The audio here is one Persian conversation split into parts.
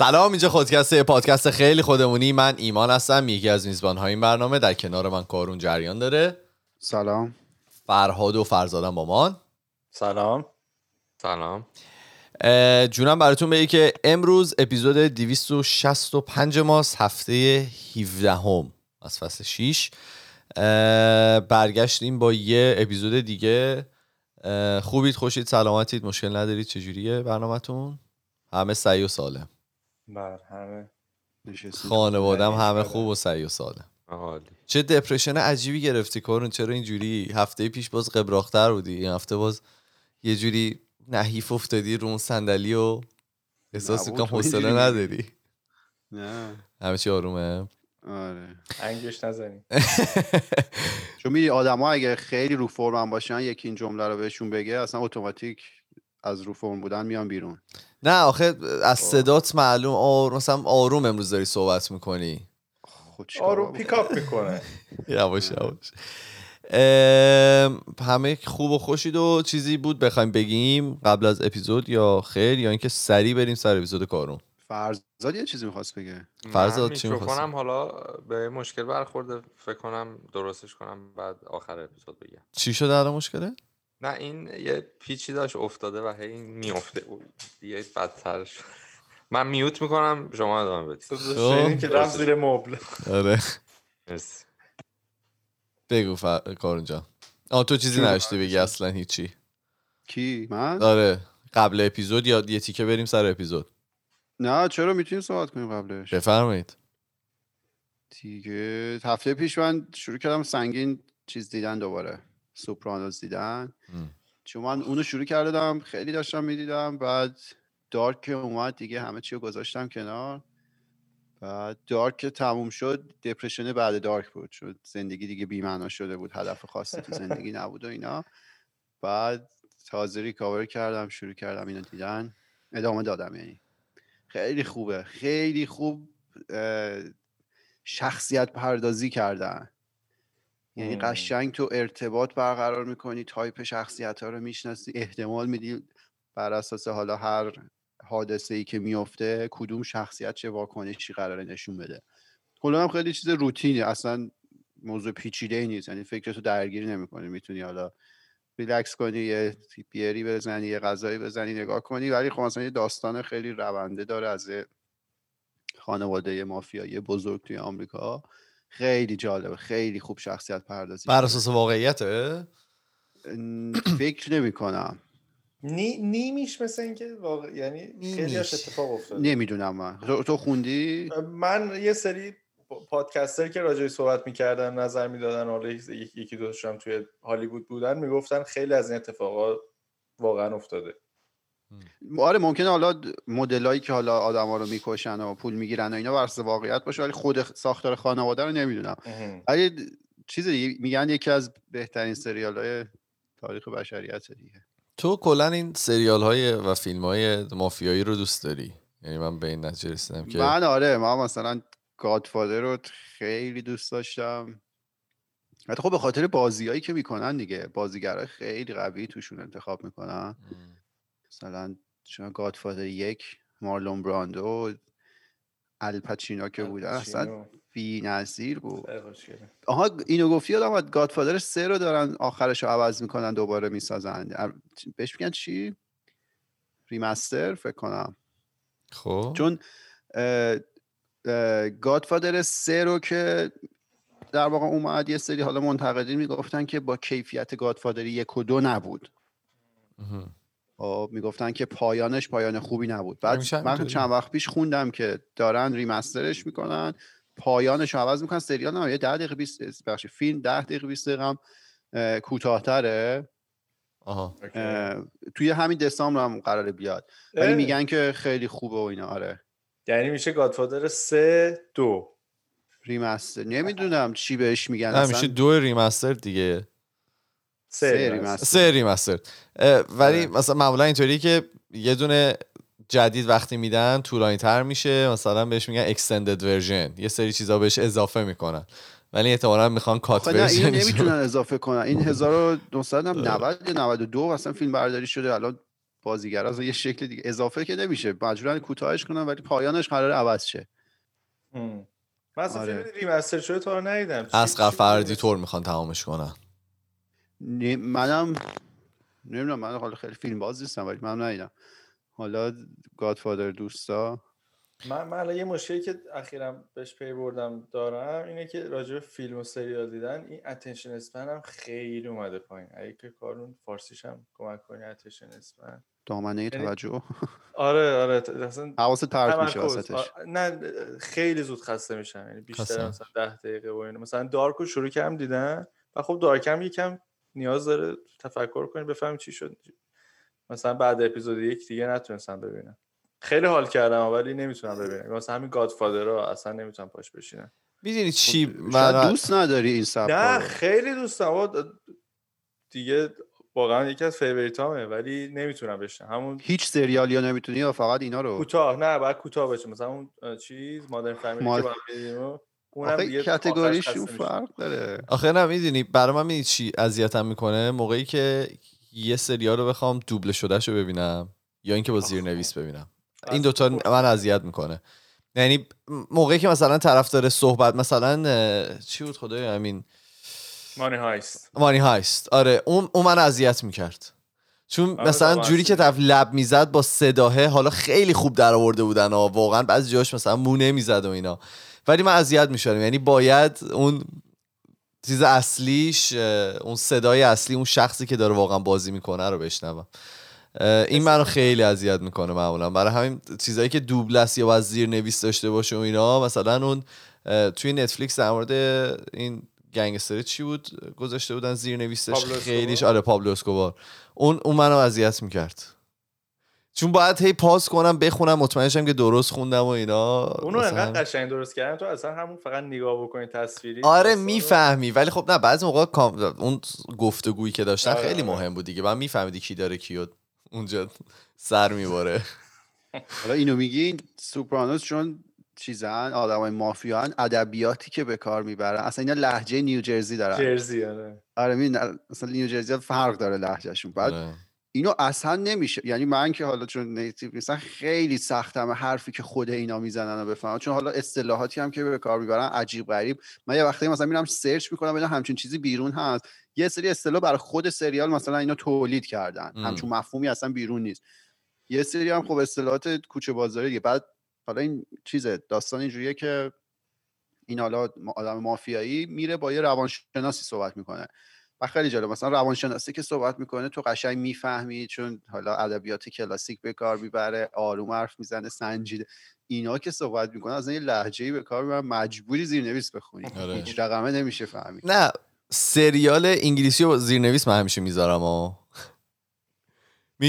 سلام اینجا خودکسته پادکست خیلی خودمونی. من ایمان هستم یکی از میزبان های این برنامه در کنار من کارون جریان داره. سلام. فرهاد و فرزادم با من سلام. سلام جونم براتون بگی که امروز اپیزود 265 ماست هفته 17 هم از فصل 6 اه، برگشتیم با یه اپیزود دیگه. خوبید خوشید سلامتید مشکل ندارید چجوریه برنامهتون؟ همه سعی و سالم. بر همه. خانوادم همه. خوب و سعی و سالم حالی چه دپرشن عجیبی گرفتی کارون چرا اینجوری؟ هفته پیش باز قبراختر بودی این هفته باز یه جوری نحیف افتادی رو اون صندلی و احساس می‌کنم حوصله نداری. نه. همه چی آرومه. آره. انگش نزنیم چون میدی آدما اگه خیلی رو فرم باشن یکی این جمله رو بهشون بگه اصلا اتوماتیک از رو فرم بودن میان بیرون. نه آخه از صدات معلوم آروم مثلا آروم امروز داری صحبت می‌کنی. خود چیکار آرو بکنم؟ پیکاپ می‌کنه. یواش یواش. ام، همه خوب و خوشید و چیزی بود بخوایم بگیم قبل از اپیزود یا خیر یا اینکه سریع بریم سر اپیزود کارون. فرزاد یه چیزی می‌خواست بگه؟ فرزاد چی میکروفونم حالا به مشکل برخورده فکر کنم درستش کنم بعد آخر اپیزود بگم. چی شده الان مشکله؟ نه این یه پیچی داشت افتاده و هی میفته دیگه بدتر شد من میوت می‌کنم شما ادامه بدید. شنیدیم که رفت زیر مبل. آره. مرسی. بگو ف... کارون جان. آه تو چیزی چی نداشتی بگی؟ اصلا هیچی. کی؟ من؟ آره. قبل اپیزود یا یه تیکه بریم سر اپیزود؟ نه چرا می‌تونیم صحبت کنیم قبلش؟ بفرمایید. دیگه هفته پیش من شروع کردم سنگین چیز دیدن دوباره. سوپرانوس دیدن. چون من اونو شروع کرده دارم خیلی داشتم می‌دیدم بعد دارک اومد دیگه همه چی رو گذاشتم کنار. بعد دارک که تموم شد دپرشن بعد دارک بود شد زندگی دیگه بی‌معنا شده بود هدف خاصی تو زندگی نبود و اینا. بعد تازه ریکاور کردم شروع کردم اینو دیدن. ادامه دادم یعنی. خیلی خوبه خیلی خوب شخصیت پردازی کردن. یعنی. قشنگ تو ارتباط برقرار می‌کنی تایپ شخصیت ها رو می‌شناسی احتمال میدی بر اساس حالا هر حادثه ای که میفته کدوم شخصیت چه واکنشی قراره نشون بده کلا هم خیلی چیز روتینی اصلا موضوع پیچیده ای نیست یعنی فکرتو درگیر نمی‌کنی می‌تونی حالا ریلکس کنی یه بیری بزنی یه غذایی بزنی نگاه کنی ولی خب مثلا یه داستان خیلی رونده داره از خانواده مافیایی بزرگ توی آمریکا خیلی جالبه خیلی خوب شخصیت پردازی بر. اساس واقعیته؟ فکر نمی کنم. نی... نیمیش مثل اینکه واقع... یعنی خیلی. اتفاق افتاد نمی‌دونم من. تو, تو خوندی؟ من یه سری پادکستر که راجعی صحبت می‌کردن نظر می‌دادن حالا یک- یکی دوشم توی هالیوود بودن می‌گفتن خیلی از این اتفاقات واقعا افتاده. آره ممکنه حالا مدلایی که حالا آدما رو می‌کشن و پول می‌گیرن و اینا اساس واقعیت باشه ولی خود ساختار خانواده رو نمی‌دونم. ولی چیز دیگه میگن یکی از بهترین سریال های تاریخ بشریت دیگه. تو کلا این سریال های و فیلم های مافیایی رو دوست داری؟ یعنی من به این نتیجه رسیدم که من آره من مثلا گادفادر رو خیلی دوست داشتم. حتی خب به خاطر بازیایی که می‌کنن دیگه بازیگرای خیلی قوی توشون انتخاب می‌کنن. مثلا چون گادفادر یک مارلون براندو الپچینا که بودن اصلا. بی نظیر بود. آها اینو گفتی یادم اومد گادفادر سه رو دارن آخرش رو عوض می‌کنن دوباره می‌سازن بهش میگن چی ریمستر فکر کنم خب چون گادفادر سه رو که در واقع اومد یه سری حالا منتقدین می‌گفتن که با کیفیت گادفادر یک و دو نبود. خب می‌گفتن که پایانش پایان خوبی نبود. بعد من. چند وقت پیش خوندم که دارن ریمسترش می‌کنن پایانش رو عوض می‌کنن. سریال هم یه ده دقیقه 20 بخشی فیلم ده دقیقه 20 دقیقه هم اه، کوتاهتره. آها. اه، توی همین دسامبر هم قراره بیاد. ولی میگن که خیلی خوبه و اینا آره. یعنی میشه Godfather سه دو. remaster نمی‌دونم چی بهش میگن نه میشه دو remaster دیگه. remaster اه، ولی آره. مثلا معمولا اینطوری که یه دونه جدید وقتی میدن طولانی تر میشه مثلا بهش میگن extended version. یه سری چیزا بهش اضافه می‌کنن. ولی احتمالا می‌خوان cut خب version نمی‌تونن اضافه کنن. این 1990 یا 92 اصلا فیلم برداری شده. الان بازیگر از یه شکل دیگه. اضافه که نمیشه. مجبورن کوتاهش کنن ولی پایانش قرار عوض شه. من اصلا آره. فیلم ریمستر شده تا رو ندیدم. چی- اسقر چی فردی بوده؟ طور می‌خوان تمامش کنن. منم نمی‌دونم من حالا خیلی فیلم باز نیستم ولی من ندیدم. حالا گادفادر دوستا. من من یه مشکلی که اخیرا بهش پی بردم دارم اینه که راجع به فیلم و سریال دیدن این اتنشن اسپن هم خیلی اومده پایین. اگه که کارون فارسیش هم کمک کنی اتنشن اسپن دامنه یعنی توجه. آره آره ت- اصلا حواست پرت میشه. وسطش نه خیلی زود خسته میشم. یعنی بیشتر. مثلا ده دقیقه و مثلا دارک رو شروع کردم دیدن و خب دارک هم یکم نیاز داره تفکر کنی بفهمی چی شد. مثلا بعد اپیزود یک دیگه نتونستم ببینم. خیلی حال کردم ولی نمی‌تونم ببینم. مثلا همین گادفادر رو اصلا نمی‌تونم پاش بشینم. می‌دونی چی؟ شاید من دوست نداری این سبک نه. خیلی دوستم. آقا د- دیگه واقعا یکی از فیوریتامه ولی نمی‌تونم بشنم همون هیچ سریالی ها نمی‌تونی یا فقط اینا رو؟ کوتاه نه باید کوتاه باشه مثلا اون چیز مادرن فامیلی ماد- که و آخه کتگوریشون. فرق داره. آخه نه می‌دونی برای من می‌دونی چی اذیتم می‌کنه؟ موقعی که یه سریال رو بخوام دوبله شدهش رو ببینم یا اینکه با زیرنویس ببینم. این دوتا من اذیت می‌کنه. یعنی موقعی که مثلا طرف داره صحبت مثلا چی بود خدای همین مانی هایست. مانی هایست. آره اون اون من اذیت می‌کرد. چون آره، مثلا. جوری که طرف لب می‌زد با صداه حالا خیلی خوب در آورده بودن ها. واقعا بعضی جاش مثلا مو نمی‌زد و اینا. ولی من اذیت می‌شدم. یعنی باید اون چیز اصلیش اون صدای اصلی اون شخصی که داره واقعا بازی می‌کنه رو بشنوم. این منو خیلی اذیت می‌کنه معمولا. برای همین چیزایی که دوبل است یا باید زیر نویس داشته باشه و اینا مثلا اون توی Netflix در مورد این گنگستری چی بود؟ گذاشته بودن زیر نویسش خیلیش؟ آره پابلو اسکوبار. اون اون منو اذیت می‌کرد. چون باید هی pause کنم بخونم مطمئن شم که درست خوندم و اینا. اونو انقدر. قشنگ درست کردن. تو اصلا همون فقط نگاه بکنی تصویری آره می‌فهمی. ولی خب نه بعضی موقع کام- اون گفتگویی که داشتن آره، خیلی آره. مهم بود دیگه. من میفهمیدی کی داره کیو اونجا سر می‌بره. حالا اینو میگی سوپرانوس چون چیزن آدمای مافیان ادبیاتی که به کار می‌برن. اصلا اینا لهجه نیوجرسی دارن. جرزی آره. آره می مثلا نیوجرسی فرق داره لهجهشون. بعد آره. اینو اصلا نمیشه. یعنی من که حالا چون نیتیو نیستم خیلی سختم حرفی که خود اینا می‌زنن رو بفهمم. چون حالا اصطلاحاتی هم که به کار می‌برن عجیب غریب. من یه وقتی مثلا میرم سرچ می‌کنم ببینم همچین چیزی بیرون هست. یه سری اصطلاح برای خود سریال مثلا اینا تولید کردن. م. همچون مفهومی اصلا بیرون نیست. یه سری هم خب اصطلاحات کوچه بازاری دیگه. بعد حالا این چیزه داستان اینجوریه که این حالا آدم مافیایی میره با یه روانشناسی صحبت می‌کنه. و خیلی جالب. مثلا روانشناسی که صحبت می‌کنه تو قشنگ می‌فهمی چون حالا ادبیات کلاسیک به کار می‌بره آروم حرف می‌زنه سنجیده. اینا که صحبت می‌کنه از یه لهجه‌ای به کار می‌برن مجبوری زیرنویس بخونی. آره. هیچ رقمه نمیشه فهمید نه سریال انگلیسی رو زیرنویس من همیشه می‌ذارم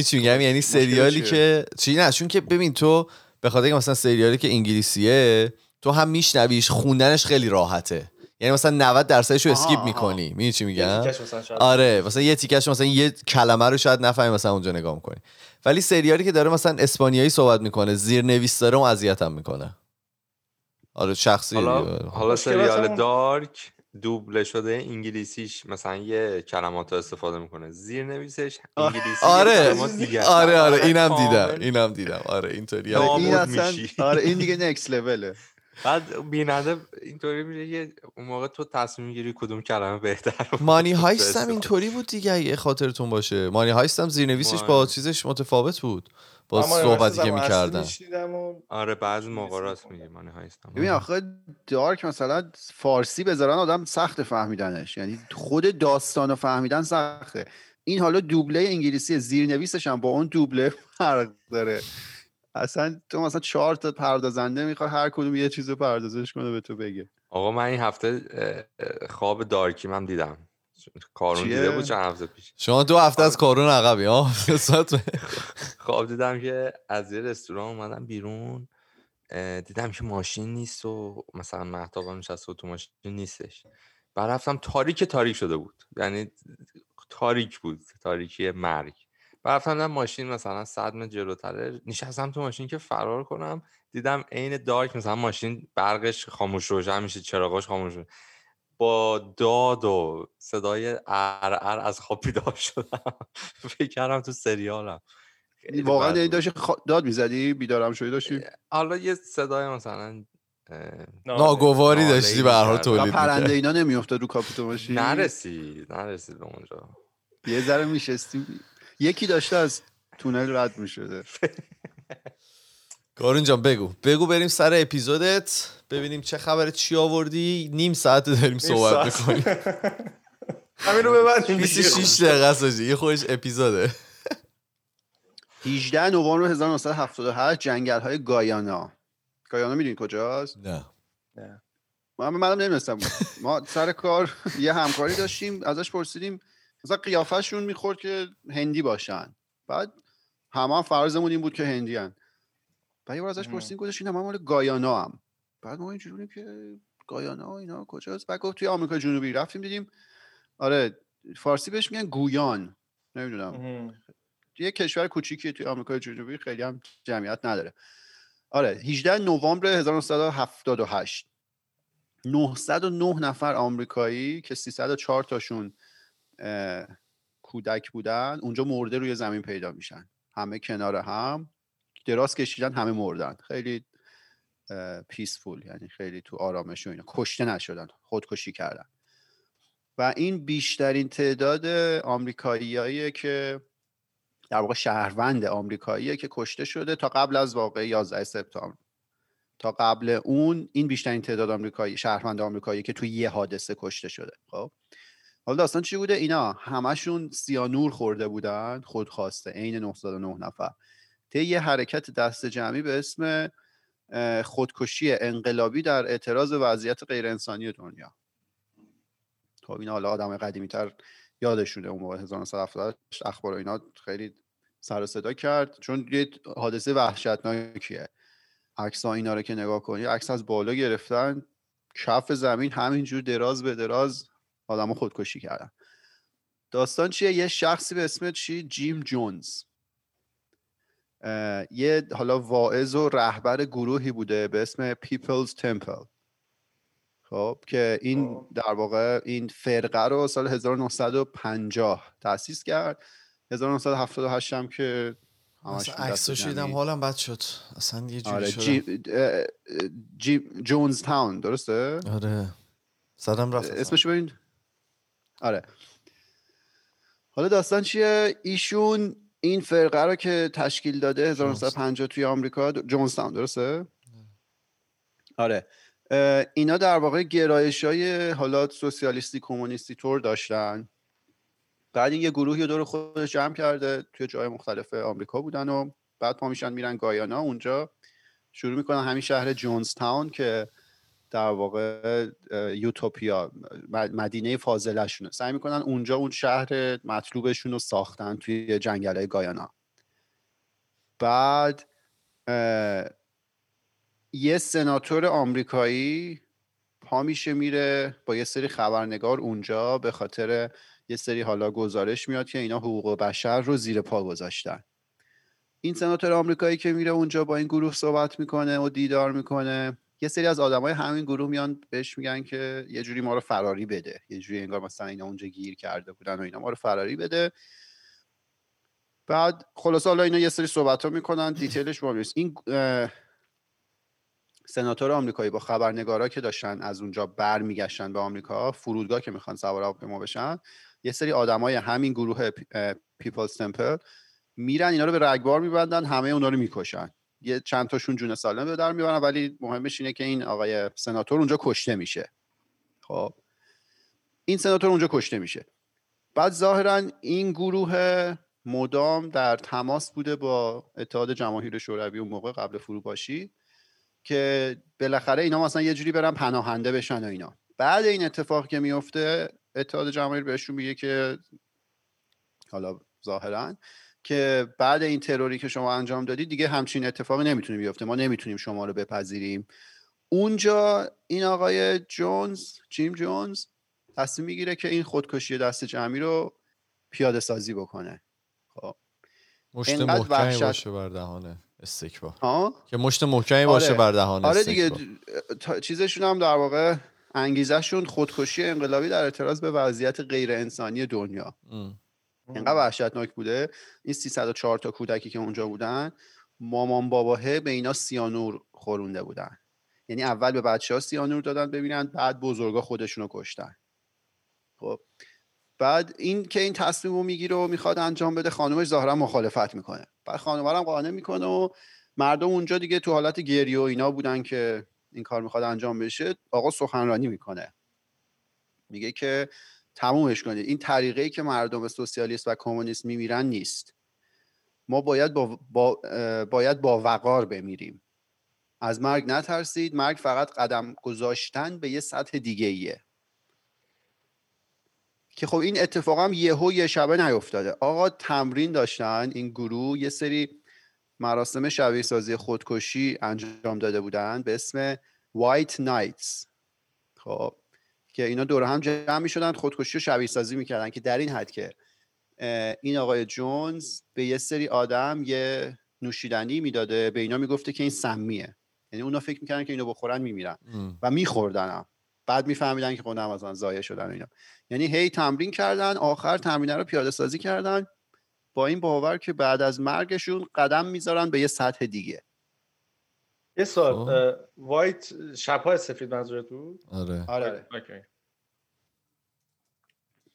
چی میگم یعنی سریالی؟ که چی؟ نه چون که ببین تو به خاطر مثلا سریالی که انگلیسیه تو هم میشنویش خوندنش خیلی راحته. یعنی مثلا 90 درصدش رو اسکیپ. می‌کنی. می‌دونی چی میگم؟ آره مثلا یه تیکش مثلا یه کلمه رو شاید نفهمی مثلا اونجا نگاه می‌کنی. ولی سریالی که داره مثلا اسپانیایی صحبت می‌کنه زیر نویس داره اون اذیتم می‌کنه. آره شخصی حالا. حالا سریال دارک دوبله شده انگلیسیش مثلا یه کلمات رو استفاده می‌کنه. زیر نویسش انگلیسی آره. آره آره اینم دیدم اینم دیدم. آره اینطوری. آره این دیگه نکس لوله بعد بیننده اینطوری میشه که اون موقع تو تصمیم می‌گیری کدوم کلمه بهتر مانی تو هایست هم استفاده. اینطوری بود دیگه اگه خاطرتون باشه مانی هایست هم زیرنویسش با. چیزش متفاوت بود با صحبتی که می‌کردن آره بعضی موقع راست. میگی مانی هایست هم. ببین آخه دارک مثلا فارسی بذارن آدم سخت فهمیدنش یعنی خود داستان رو فهمیدن سخته این حالا دوبله انگلیسی زیرنویسش هم با اون دوبله فرق داره اصلا تو مثلا چهار تا پردازنده می‌خوای هر کدوم یه چیز رو پردازش کنه به تو بگه. آقا من این هفته خواب دارکیم هم دیدم. کارون چیه؟ دیده بود چند هفته پیش. شما دو هفته از کارون عقبی ها خواب دیدم که از یه رستوران اومدم بیرون دیدم که ماشین نیست و مثلا مهتاب هم نشسته و تو ماشین نیستش. بعد رفتم تاریک تاریک شده بود. یعنی تاریک بود تاریکی مرگ. بعد رفتم دیدم ماشین مثلا صد متر جلوتره نشستم تو ماشین که فرار کنم دیدم عین دارک مثلا ماشین برقش خاموش روشن میشه چراغاش خاموش میشه. با داد و صدای ار از خواب بیدار شدم. فکر کردم تو سریالم. واقعا یعنی. داشتی داد می‌زدی؟ بیدارم شدی داشتی؟ حالا یه صدای مثلا ناگواری داشتی به هر حال تولید پرنده. اینا نمیافتاد رو کاپوتو ماشین؟ نرسید نرسید به اونجا. یه ذره میشستی یکی داشته از تونل رد می‌شده. کارون جان بگو. بگو بریم سر اپیزودت ببینیم چه خبره چی آوردی. نیم ساعت داریم صحبت می‌کنیم. همین رو ببندیم 26 دقیقه است حاجی. یه خودش اپیزوده. 18 نوامبر 1978 جنگل های گایانا. گایانا می‌دونی کجاست؟ نه. نه. من منم نمی‌دونستم. ما سر کار یه همکاری داشتیم ازش پرسیدیم مثلا قیافشون می‌خورد که هندی باشن. بعد همه هم فرضمون این بود که هندی هن. بعد یه بار ازش. پرسیدیم گفتش این هم مال گایانا هم. بعد ما اینجوری که گایانا اینا کجاست؟ بعد گفت توی آمریکا جنوبی. رفتیم دیدیم آره فارسی بهش میگن گویان. نمی‌دونم. یه کشور کوچیکی توی آمریکای جنوبی خیلی هم جمعیت نداره. آره 18 نوامبر 1978 909 نفر آمریکایی که 304 تاشون کودک بودن اونجا مرده روی زمین پیدا میشن. همه کنار هم دراز کشیدن همه مردن. خیلی پیسفول یعنی خیلی تو آرامش و اینا. کشته نشدن خودکشی کردن. و این بیشترین تعداد آمریکاییاییه که در واقع شهروند آمریکاییه که کشته شده تا قبل از واقع 11 سپتامبر. تا قبل اون این بیشترین تعداد آمریکایی شهروند آمریکایی که توی یه حادثه کشته شده. خب؟ حالا داستان چی بوده؟ اینا همشون سیانور خورده بودن خودخواسته عین 909 نفر. طی یه حرکت دست جمعی به اسم خودکشی انقلابی در اعتراض وضعیت غیر انسانی دنیا. خب این حالا آدم قدیمی تر یادشونه اون موقع 1978 اخبار اینا خیلی سر صدا کرد. چون یه حادثه وحشتناکیه. عکس اینا رو که نگاه کنی عکس از بالا گرفتن کف زمین همینجور دراز به دراز آدم خودکشی کردن. داستان چیه؟ یه شخصی به اسم چی؟ جیم جونز. یه حالا واعظ و رهبر گروهی بوده به اسم پیپلز تمپل خب که این. در واقع این فرقه رو سال 1950 تأسیس کرد. 1978 هم که همش عکساشو دیدم جمعی. حالم بد شد. اصلا یه جوری آره جی... جی... جونز تاون درسته؟ آره. زدم رفت. اسمش ببین. آره. حالا داستان چیه؟ ایشون این فرقه رو که تشکیل داده 1950 توی آمریکا تاون درسته؟ آره. اینا در واقع گرایش های حالا سوسیالیستی کمونیستی طور داشتن. بعد این یه گروهی رو دور خودش جمع کرده توی جای مختلف آمریکا بودن و بعد پا میشن میرن گایانا اونجا. شروع می‌کنن همین شهر جونز تاون که در واقع یوتوپیا مدینه فاضله شونه سعی می‌کنن اونجا اون شهر مطلوبشون رو ساختن توی جنگل گایانا. بعد یه سناتور آمریکایی پا میشه میره با یه سری خبرنگار اونجا به خاطر یه سری حالا گزارش میاد که اینا حقوق بشر رو زیر پا گذاشتن. این سناتور آمریکایی که میره اونجا با این گروه صحبت می‌کنه و دیدار می‌کنه. یه سری از آدمای همین گروه میان بهش میگن که یه جوری ما رو فراری بده. یه جوری انگار مثلا اینا اونجا گیر کرده بودن و اینا ما رو فراری بده. بعد خلاصه حالا اینا یه سری صحبت ها می‌کنن detail ش نیست. این سناتور آمریکایی با خبرنگارا که داشتن از اونجا برمیگشتن به آمریکا فرودگاه که می‌خوان سوار هواپیما بشن یه سری آدمای همین گروه Peoples Temple میرن اینا رو به رگبار میبندن همه اونا رو می‌کشن. یه چند تاشون جون سالم به در می‌برن ولی مهمش اینه که این آقای سناتور اونجا کشته میشه. خب. این سناتور اونجا کشته میشه. بعد ظاهرا این گروه مدام در تماس بوده با اتحاد جماهیر شوروی اون موقع قبل فروپاشی که بالاخره اینا مثلا یه جوری برن پناهنده بشن و اینا. بعد این اتفاق که میفته اتحاد جماهیر بهشون میگه که حالا ظاهرا که بعد این تروری که شما انجام دادید دیگه همچین اتفاقی نمی‌تونه بیفته. ما نمی‌تونیم شما رو بپذیریم. اونجا این آقای جونز جیم جونز تصمیم می‌گیره که این خودکشی دست جمعی رو پیاده سازی بکنه. خب. مشت محکمی باشه بر دهانه استکبار. ها که مشت محکمی باشه آره. بر دهانه آره دیگه. استکبار. چیزشون هم در واقع انگیزشون خودکشی انقلابی در اعتراض به وضعیت غیر انسانی دنیا. ام. اینقدر وحشتناک بوده. این 304 تا کودکی که اونجا بودن مامان باباهه به اینا سیانور خورونده بودن. یعنی اول به بچه ها سیانور دادن ببینن بعد بزرگا خودشونو کشتن. خب. بعد این که این تصمیم رو می‌گیره و می‌خواد انجام بده خانومش ظاهرا مخالفت می‌کنه. بعد خانم هم قانع می‌کنه و مردم اونجا دیگه تو حالت گریه و اینا بودن که این کار می‌خواد انجام بشه آقا سخنرانی می‌کنه. میگه که تمومش کنید. این طریقه ای که مردم سوسیالیست و کمونیست میمیرن نیست. ما باید با, با باید با وقار بمیریم. از مرگ نترسید. مرگ فقط قدم گذاشتن به یه سطح دیگه ایه که خب این اتفاق هم یهو یه شبه نیفتاده. آقا تمرین داشتن این گروه یه سری مراسم شبیه سازی خودکشی انجام داده بودن به اسم وایت نایتس خب که اینا دور هم جمع می شدن خودکشی رو شبیه سازی می‌کردن که در این حد که این آقای جونز به یه سری آدم یه نوشیدنی می‌داده به اینا می‌گفته که این سمیه. یعنی اونا فکر می‌کردن که اینو بخورن میمیرن و میخوردن بعد میفهمیدن که خودم از آن ضایع شدن اینا. یعنی هی تمرین کردن آخر تمرین رو پیاده سازی کردن با این باور که بعد از مرگشون قدم می‌ذارن به یه سطح دیگه. یه سوال وایت شبهای سفید منظورت بود؟ آره. آره. اوکی.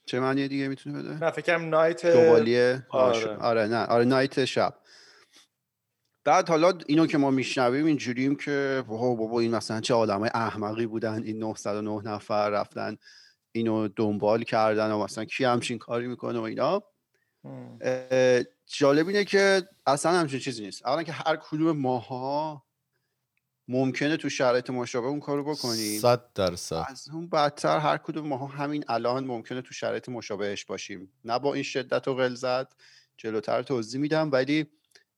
چه معنی دیگه می‌تونه بده؟ نه فکرم نایت دوبالیه آره. آره نه. آره نایت شب. بعد حالا اینو که ما میشنویم اینجوریم که بابا بابا این مثلا چه آدمای احمقی بودن این 909 نفر رفتن اینو دنبال کردن و مثلا کی همچین کاری می‌کنه و اینا. جالب اینه که اصلا همچین چیزی نیست. اولا که هر کدوم ماها ممکنه تو شرایط مشابه اون کارو بکنیم صد درصد. از اون بدتر هر کدوم ماها همین الان ممکنه تو شرایط مشابهش باشیم. نه با این شدت و غلظت جلوتر توضیح میدم ولی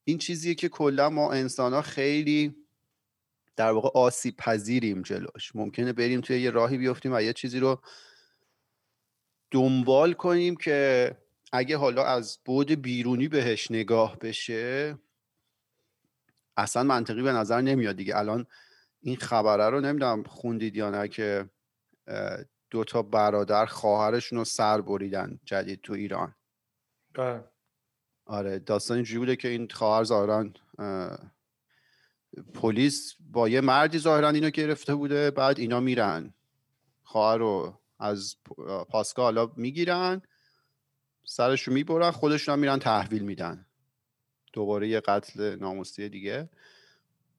این چیزیه که کلا ما انسان ها خیلی در واقع آسیب پذیریم جلوش. ممکنه بریم توی یه راهی بیفتیم و یه چیزی رو دنبال کنیم که اگه حالا از بود بیرونی بهش نگاه بشه اصلا منطقی به نظر نمیاد دیگه. الان این خبره رو نمی‌دونم خوندید یا نه که دو تا برادر خواهرشون رو سر بریدن جدید تو ایران. بله. آره داستان اینجوری بوده که این خواهر ظاهرا پلیس با یه مردی ظاهرا اینو گرفته بوده بعد اینا میرن. خواهر رو از پاسگاه حالا می‌گیرن سرش رو می‌برن خودشون هم میرن تحویل میدن. دوباره یه قتل ناموسی دیگه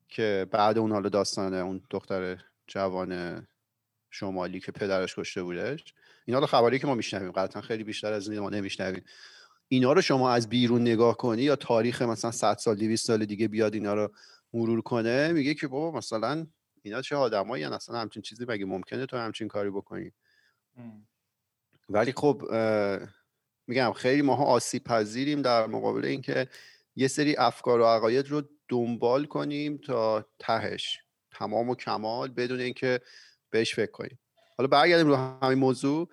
که بعد اون حالا داستان اون دختر جوان شمالی که پدرش کشته بودش. این حالا خبری که ما میشنویم قطعا خیلی بیشتر از این ما نمیشنویم. اینا رو شما از بیرون نگاه کنی یا تاریخ مثلا 100 سال 200 سال دیگه بیاد اینا رو مرور کنه میگه که بابا مثلا اینا چه آدمایی اصلا همچین چیزی مگه ممکنه تو همچین کاری بکنی؟ ولی خب میگم خیلی ماها آسیب پذیریم در مقابل اینکه یه سری افکار و عقاید رو دنبال کنیم تا تهش تمام و کمال بدون اینکه بهش فکر کنیم. حالا برگردیم رو همین موضوع.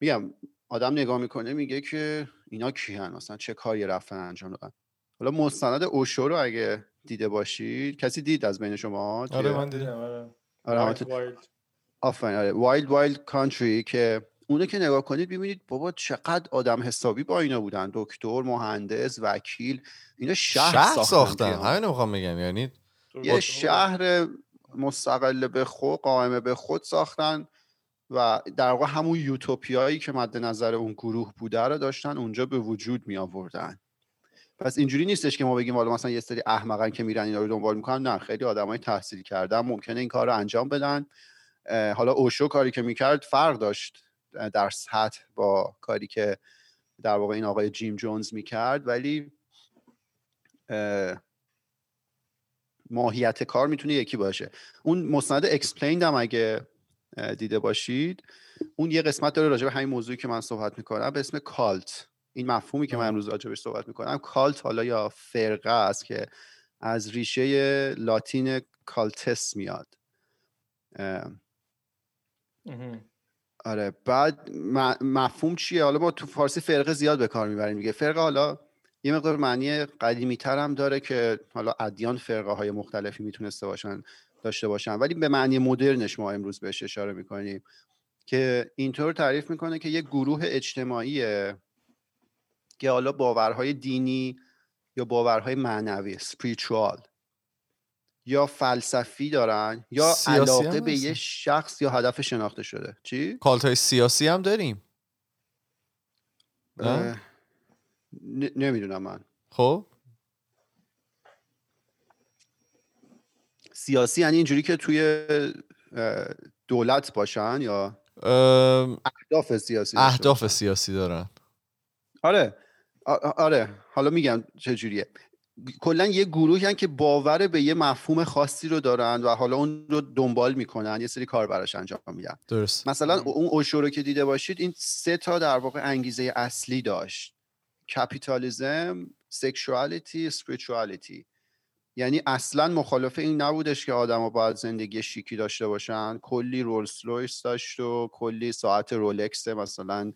میگم آدم نگاه می‌کنه میگه که اینا کیان؟ مثلا چه کاری رفتن انجام دادن؟ حالا مستند اوشو رو اگه دیده باشید کسی دید از بین شما؟ آره من دیدم آره. آره Wild Wild Country که اونو که نگاه کنید ببینید بابا چقدر آدم حسابی با اینا بودن. دکتر مهندس وکیل اینا شهر, شهر ساختن, ساختن. همین می‌خوام بگم. یعنی یه شهر مستقل به خود قائمه به خود ساختن و در واقع همون یوتوپیایی که مد نظر اون گروه بوده رو داشتن اونجا به وجود می آوردن پس اینجوری نیستش که ما بگیم حالا مثلا یه سری احمقن که میرن اینا رو دنبال می‌کنن. نه خیلی آدمای تحصیل کردن ممکنه این کار رو انجام بدن. حالا اوشو کاری که می‌کرد فرق داشت. در سطح با کاری که در واقع این آقای جیم جونز می‌کرد ولی ماهیت کار می‌تونه یکی باشه. اون مستند Explained هم اگه دیده باشید اون یه قسمت داره راجع به همین موضوعی که من صحبت می‌کنم به اسم cult. این مفهومی که من امروز راجبش صحبت می‌کنم cult حالا یا فرقه است که از ریشه لاتین cultus میاد. آره بعد مفهوم چیه؟ حالا ما تو فارسی فرقه زیاد به کار می‌بریم میگه فرقه حالا یه مقدار معنی قدیمی تر هم داره که حالا ادیان فرقه های مختلفی می‌تونسته باشن داشته باشن. ولی به معنی مدرنش ما امروز بهش اشاره می‌کنیم که اینطور تعریف می‌کنه که یه گروه اجتماعی که حالا باورهای دینی یا باورهای معنوی spiritual. یا فلسفی دارن یا علاقه به. یه شخص یا هدف شناخته شده. چی؟ کالت های سیاسی هم داریم. ن- نمی‌دونم من. خب. سیاسی یعنی اینجوری که توی دولت باشن یا اهداف سیاسی داشته اهداف؟ سیاسی دارن. آره. آره. حالا میگم چجوریه کلا یه گروهی هن که باور به یه مفهوم خاصی رو دارن و حالا اون رو دنبال می‌کنن یه سری کار براش انجام میدن. درست. مثلا. اون اوشو رو که دیده باشید این سه تا در واقع انگیزه اصلی داشت. capitalism sexuality spirituality یعنی اصلا مخالف این نبودش که آدما باید زندگی شیکی داشته باشن. کلی Rolls-Royce داشت و کلی ساعت Rolex مثلا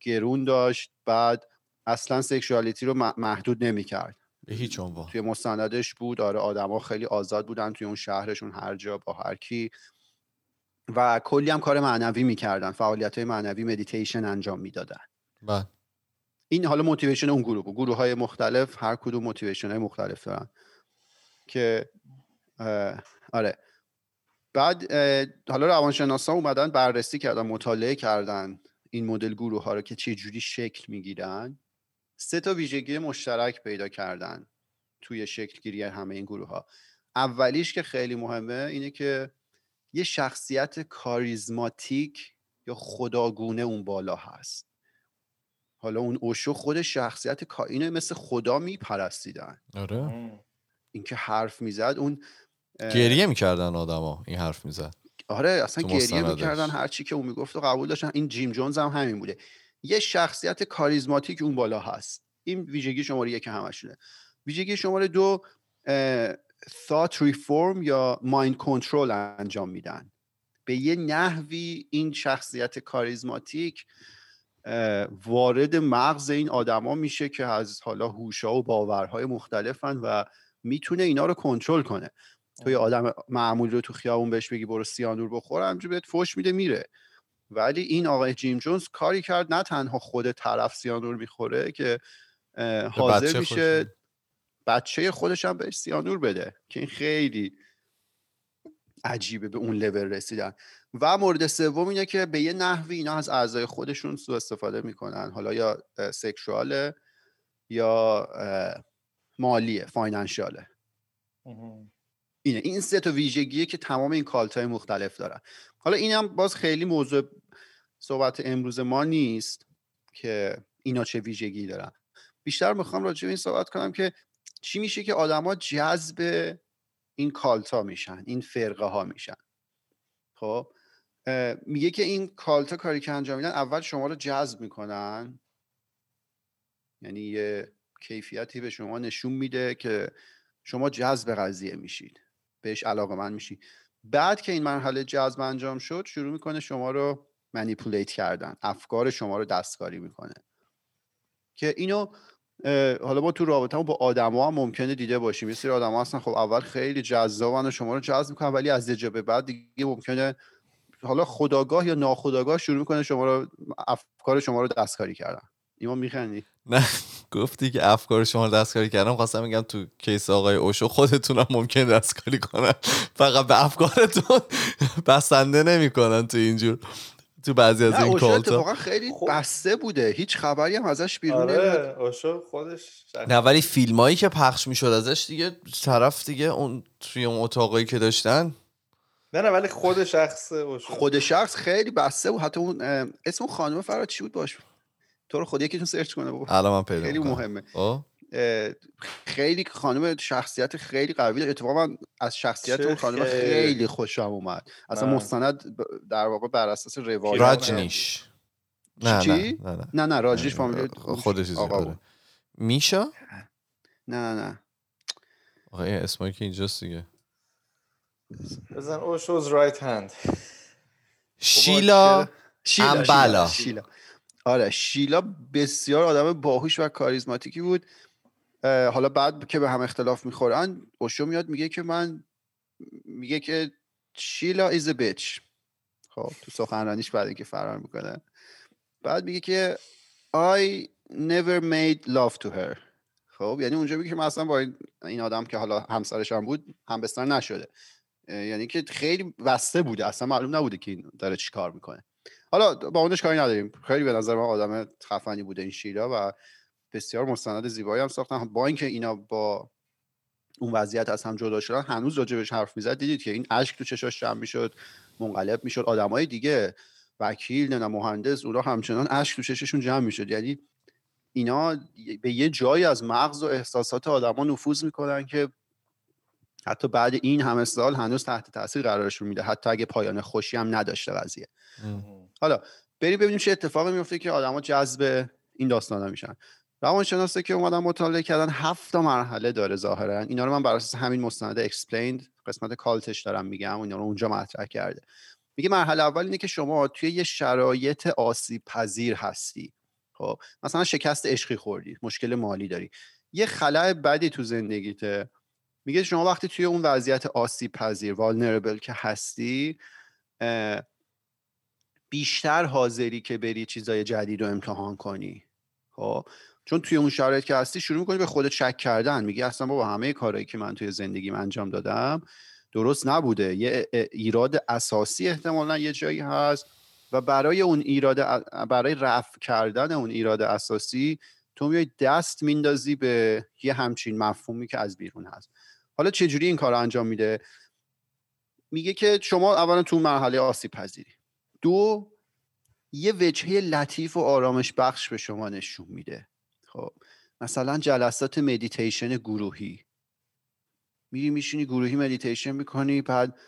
گرون داشت. بعد اصلا sexuality رو محدود نمی‌کرد. به هیچ عنوان. توی مستندش بود آره آدما خیلی آزاد بودن توی اون شهرشون هر جا با هر کی. و کلی هم کار معنوی می‌کردن فعالیت های معنوی مدیتیشن انجام می‌دادن. بله. این حالا موتیویشن اون گروه بود. گروه های مختلف هر کدوم موتیویشن های مختلف دارن. که آره. بعد حالا روانشناسا اومدن بررسی کردن مطالعه کردن این مدل گروه ها رو که چه جوری شکل می‌گیرن. سه تا ویژگی مشترک پیدا کردن توی شکل گیری همه این گروه ها اولیش که خیلی مهمه اینه که یه شخصیت کاریزماتیک یا خداگونه اون بالا هست. حالا اون اوشو خود شخصیت کا- اینو مثل خدا میپرستیدن. آره. اینکه حرف می‌زد اون گریه می‌کردن آدما این حرف می‌زد. آره اصلا گریه. می‌کردن هر چی که اون می‌گفت و قبول داشتن. این جیم جونز هم همین بوده. یه شخصیت کاریزماتیک اون بالا هست. این ویژگی شماره یک همشونه. ویژگی شماره دو thought reform یا mind control انجام میدن. به یه نحوی این شخصیت کاریزماتیک وارد مغز این آدما میشه که از حالا هوشا و باورهای مختلفن و می‌تونه اینا رو کنترل کنه. تو یه آدم معمولی رو تو خیابون بهش بگی برو سیانور بخور همجوری بهت فوش میده میره. ولی این آقای جیم جونز کاری کرد نه تنها خود طرف سیانور می‌خوره که حاضر بچه میشه بچه خودش هم بهش سیانور بده که این خیلی عجیبه به اون لول رسیدن. و مورد سوم اینه که به یه نحوی اینا از اعضای خودشون سوء استفاده می‌کنن. حالا یا سکشواله یا مالیه فاینانشاله. اینه. این سه تا ویژگیه که تمام این کالت های مختلف دارن. حالا این هم باز خیلی موضوع صحبت امروز ما نیست که اینا چه ویژگی دارن. بیشتر می‌خوام راجع به این صحبت کنم که چی میشه که آدما جذب این کالتا میشن این فرقه ها میشن. خب؟ میگه که این کالتا کاری که انجام میدن اول شما رو جذب می‌کنن. یعنی یه کیفیتی به شما نشون میده که شما جذب قضیه میشید. بهش علاقه من میشید بعد که این مرحله جذب انجام شد شروع می‌کنه شما رو منیپولیت کردن افکار شما رو دستکاری می‌کنه. که اینو حالا ما تو رابطه با آدما هم ممکنه دیده باشیم. یه سری آدما هستن خب اول خیلی جذابن و شما رو جذب می‌کنن ولی از یه به بعد دیگه ممکنه حالا خداگاه یا ناخداگاه شروع می‌کنه شما رو افکار شما رو دستکاری کردن. ایمان میخندی؟ نه. گفتی که افکار شما رو دستکاری کردم خواستم میگم تو کیس آقای اوشو خودتونم ممکن دستکاری کنن. فقط به افکارتون بسنده نمی‌کنن تو اینجور. تو بعضی از نه این کالتا اتفاقا خیلی خب. بسته بوده. هیچ خبری هم ازش بیرون آره خودش نه ولی فیلمایی که پخش می‌شد ازش دیگه طرف دیگه اون توی اون اتاقایی که داشتن. نه نه ولی خود شخص اوشو خود شخص خیلی بسته بود. حتی اون اسم اون خانم فراد چی بود؟ باش. تو رو خود یکیتون سرچ کنه بابا. الان من پیدا خیلی. مهمه. خب. خیلی خانم شخصیت خیلی قوی داره اتفاقا من از شخصیت اون خانم خیلی. خوشم اومد. اصلا من- مستند در واقع بر اساس روایت. راجنیش. نه؟ نه نه نه راجیش فامیلی خودش آره. میشا؟ نه نه نه. آقا این اسمایی که اینجاست دیگه. بزن. اوشوز رایت هند. شیلا امبلا. شیلا, شیلا. آره شیلا بسیار آدم باهوش و کاریزماتیکی بود. حالا بعد که به هم اختلاف می‌خورن اوشو میاد میگه که من میگه که شیلا is a bitch. خب تو سخنرانیش بعد اینکه فرار می‌کنه. بعد میگه که I never made love to her. خب یعنی اونجا میگه که من اصلا با این, آدم که حالا همسرش هم بود همبستر نشده. یعنی که خیلی بسته بوده. اصلا معلوم نبوده که این داره چی کار می‌کنه. حالا با اونش کاری نداریم. خیلی به نظر من آدم خفنی بوده این شیلا و بسیار مستند زیبایی هم ساختن. با اینکه اینا با اون وضعیت از هم جدا شدن هنوز راجبش حرف می‌زد. دیدید که این اشک تو چشاش جمع می‌شد منقلب می‌شد. آدمای دیگه وکیل نه مهندس اونا همچنان اشک تو چششون جمع می‌شد. یعنی اینا به یه جایی از مغز و احساسات آدما نفوذ می‌کنن که حتی بعد این همه سال هنوز تحت تاثیر قرارشون میده. حتی اگه پایان خوشی هم نداشته قضیه. حالا بریم ببینیم چه اتفاقی میفته که آدما جذب این داستانا میشن. روانشناسه که اومدن مطالعه کردن هفت مرحله داره ظاهرا. اینا رو من بر اساس همین مستند Explained قسمت cult ش دارم میگم اینا رو اونجا مطرح کرده. میگه مرحله اول اینه که شما توی یه شرایط آسیب پذیر هستی. خب مثلا شکست عشقی خوردی مشکل مالی داری. یه خلأ بدی تو زندگیته. میگه شما وقتی توی اون وضعیت آسیب پذیر vulnerable که هستی بیشتر حاضری که بری چیزای جدید رو امتحان کنی. خب چون توی اون شرایط که هستی شروع می‌کنی به خودت شک کردن. میگی اصلا بابا همه کارهایی که من توی زندگیم انجام دادم درست نبوده. یه ایراد اساسی احتمالا یه جایی هست و برای اون ایراد برای رفع کردن اون ایراد اساسی تو میای دست میندازی به یه همچین مفهومی که از بیرون هست. حالا چجوری این کار انجام میده؟ میگه که شما اولا تو مرحله آسیب پذیری دو یه وجهه لطیف و آرامش بخش به شما نشون میده. خب. مثلا جلسات مدیتیشن گروهی. میری میشینی گروهی مدیتیشن می‌کنی بعد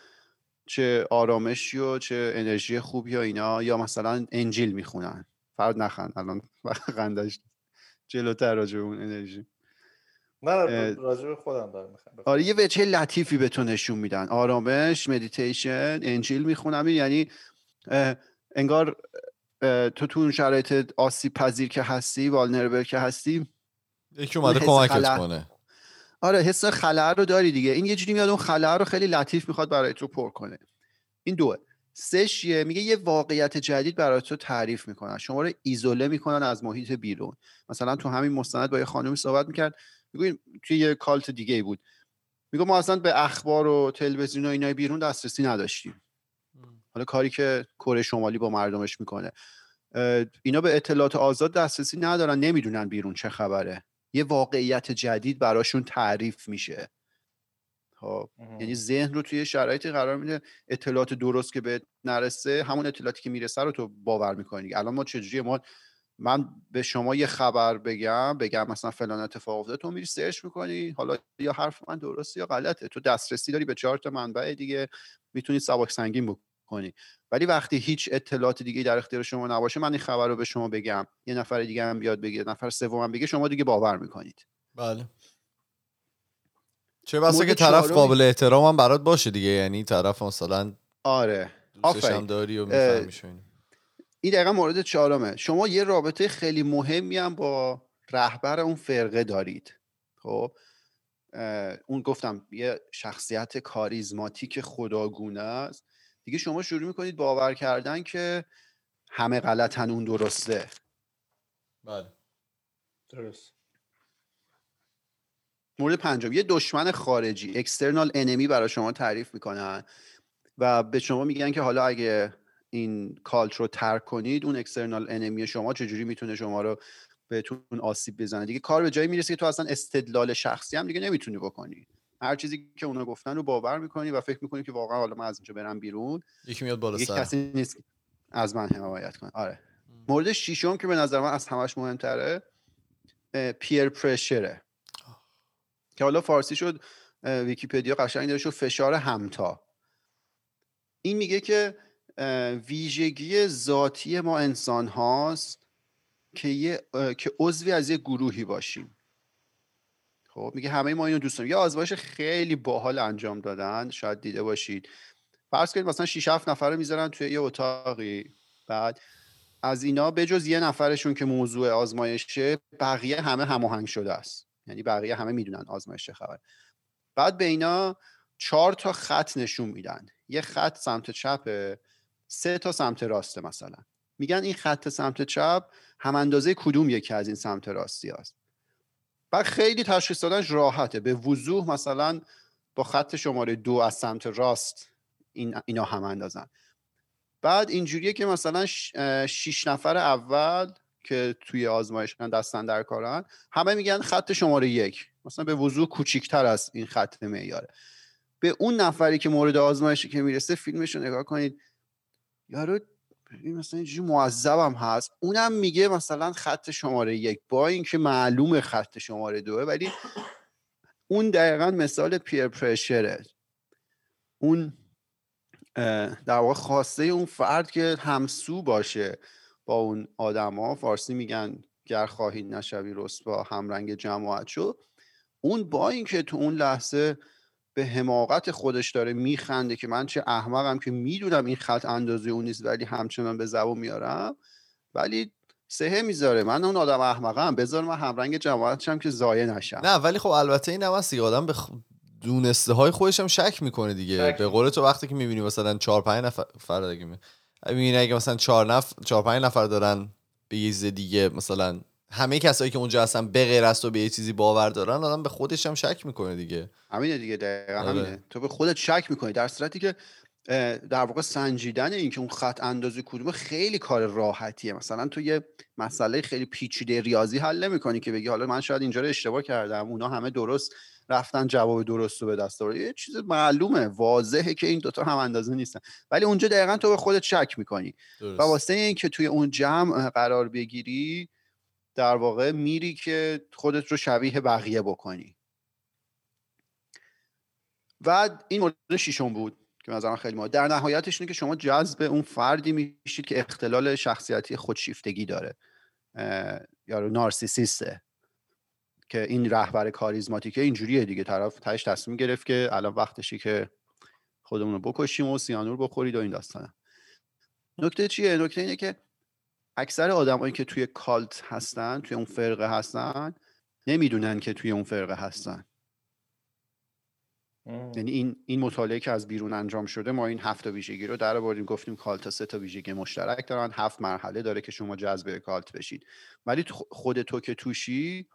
چه آرامشی و چه انرژی خوبی و اینا یا مثلا انجیل می‌خونن. فرهاد نخند. الان خندش جلوتر راجع به اون انرژی. نه راجع به خودم دارم آره یه وجه لطیفی به تو نشون میدن. آرامش مدیتیشن انجیل می‌خونم. یعنی انگار تو تو اون شرایط آسیب پذیر که هستی vulnerable که هستی یکی اومده کمکت. کنه. آره حس خلأ رو داری دیگه. این یه جوری میاد اون خلأ رو خیلی لطیف می‌خواد برای تو پر کنه. این دوه. سه چیه میگه یه واقعیت جدید برای تو تعریف می‌کنن. شما رو ایزوله می‌کنن از محیط بیرون. مثلا تو همین مستند با یه خانمی صحبت می‌کرد. میگه توی یه کالت دیگه بود. میگه ما اصلا به اخبار و تلویزیون و اینای بیرون دسترسی نداشتیم. حالا کاری که کره شمالی با مردمش می‌کنه. اینا به اطلاعات آزاد دسترسی ندارن نمی‌دونن بیرون چه خبره. یه واقعیت جدید براشون تعریف میشه. خب یعنی ذهن رو توی شرایطی قرار میده اطلاعات درست که بهت نرسه همون اطلاعاتی که می‌رسه رو تو باور می‌کنی الان ما چجوری ما من به شما یه خبر بگم بگم مثلا فلان اتفاق افتاده تو میری سرچ می‌کنی حالا یا حرف من درسته یا غلطه. تو دسترسی داری به چهار تا منبع دیگه می‌تونی سبک سنگین بکنی ولی وقتی هیچ اطلاعات دیگه در اختیار شما نباشه من این خبر رو به شما بگم. یه نفر دیگه هم بیاد بگه نفر سوم بگه شما دیگه باور می‌کنید. بله. چه بسا مورد که طرف قابل احترام هم برات باشه دیگه. یعنی طرف مثلا آره. آفرین. هم داری و. این دقیقا مورد چهارمه. شما یه رابطه خیلی مهمی هم با رهبر اون فرقه دارید. خب؟ اون گفتم یه شخصیت کاریزماتیک خداگونه است. دیگه شما شروع می‌کنید باور کردن که همه غلطن اون درسته. بله. درست. مورد پنجم یه دشمن خارجی اکسترنال انمی برای شما تعریف می‌کنن و به شما میگن که حالا اگه این cult رو ترک کنید اون external enemy شما چجوری می‌تونه شما رو بهتون آسیب بزنه؟ دیگه کار به جایی می‌رسه که تو اصلا استدلال شخصی هم دیگه نمی‌تونی بکنی. هر چیزی که اونا گفتن رو باور می‌کنی و فکر می‌کنی که واقعا حالا من از اینجا برم بیرون یکی میاد بالا سر. کسی نیست از من حمایت کنه. آره. مورد ششم که به نظر من از همش مهمتره peer pressure ه که حالا فارسی شد ویکیپدیا قشنگ داره شد فشار همتا. این میگه که ویژگی ذاتی ما انسان هاست که, یه، که عضوی از یه گروهی باشیم. خب میگه همه ما اینو دوست داریم. یه آزمایش خیلی باحال انجام دادن. شاید دیده باشید. فرض کنید مثلا 6 7 نفر رو می‌ذارن توی یه اتاقی. بعد از اینا بجز یه نفرشون که موضوع آزمایشه بقیه همه هماهنگ شده است. یعنی بقیه همه می‌دونن آزمایش خبر بعد به اینا چهار تا خط نشون میدن. یه خط سمت چپه سه تا سمت راسته مثلا. میگن این خط سمت چپ هم اندازه کدوم یکی از این سمت راستی است بعد خیلی تشخیص دادنش راحته. به وضوح مثلا با خط شماره دو از سمت راست این اینا هم اندازن. بعد اینجوریه که مثلا شیش نفر اول که توی آزمایش دستن در کارن همه میگن خط شماره یک. مثلا به وضوح کوچیکتر از این خط معیاره. به اون نفری که مورد آزمایشی که می‌رسه فیلمش رو نگاه کنید. یارو این مثلا اینجوری معذبم هست. اونم میگه مثلا خط شماره یک. با اینکه معلوم خط شماره دوه ولی اون دقیقا مثال پیر پرشره اون در واقع خواسته اون فرد که همسو باشه با اون آدما. فارسی میگن گر خواهی نشوی با همرنگ جماعت شو. اون با اینکه تو اون لحظه به حماقت خودش داره میخنده که من چه احمقم که می‌دونم این خط اندازه اون نیست ولی همچنان به زبون میارم. ولی سهه می‌ذاره. من اون آدم احمقم. بذار من همرنگ جماعتشم که زایه نشم. نه ولی خب البته این هم آدم به دونسته های خودش هم شک می‌کنه دیگه. به قول تو وقتی که می‌بینی مثلا 4 5 نفر فرد دیگه می‌بینی اگه مثلا 4 نفر 4 5 نفر دارن به یه دیگه مثلا همه کسایی که اونجا هستن به غیر از تو به یه چیزی باور دارن آدم به خودش هم شک می‌کنه دیگه. همینه دیگه دقیقا آره. همینه. تو به خودت شک می‌کنی در صورتی که در واقع سنجیدن این که اون خط اندازه کدومه خیلی کار راحتیه. مثلا تو یه مسئله خیلی پیچیده ریاضی حل نمی‌کنی که بگی حالا من شاید اینجا رو اشتباه کردم اونا همه درست رفتن جواب درست رو به دست آوردن. یه چیز معلومه واضحه که این دوتا هم اندازه نیستن. ولی اونجا دقیقا تو به خودت شک می‌کنی. و واسه این که توی اون جمع قرار بگیری در واقع میری که خودت رو شبیه بقیه بکنی. و این مورد شیشم بود که مثلا خیلی ما در نهایتش اینه که شما جذب اون فردی میشید که اختلال شخصیتی خودشیفتگی داره. یا نارسیسیسته. که این رهبر کاریزماتیکه اینجوریه دیگه. طرف تاش تصمیم گرفت که الان وقتشی که خودمون رو بکشیم و سیانور بخورید و این داستانه. نکته چیه؟ نکته اینه که اکثر آدمایی که توی کالت هستن توی اون فرقه هستن نمی‌دونن که توی اون فرقه هستن. یعنی این این مطالعه که از بیرون انجام شده ما این هفت ویژگی رو در آوردیم گفتیم کالت سه تا ویژگی مشترک دارن هفت مرحله داره که شما جذب کالت بشید ولی خود تو که توشی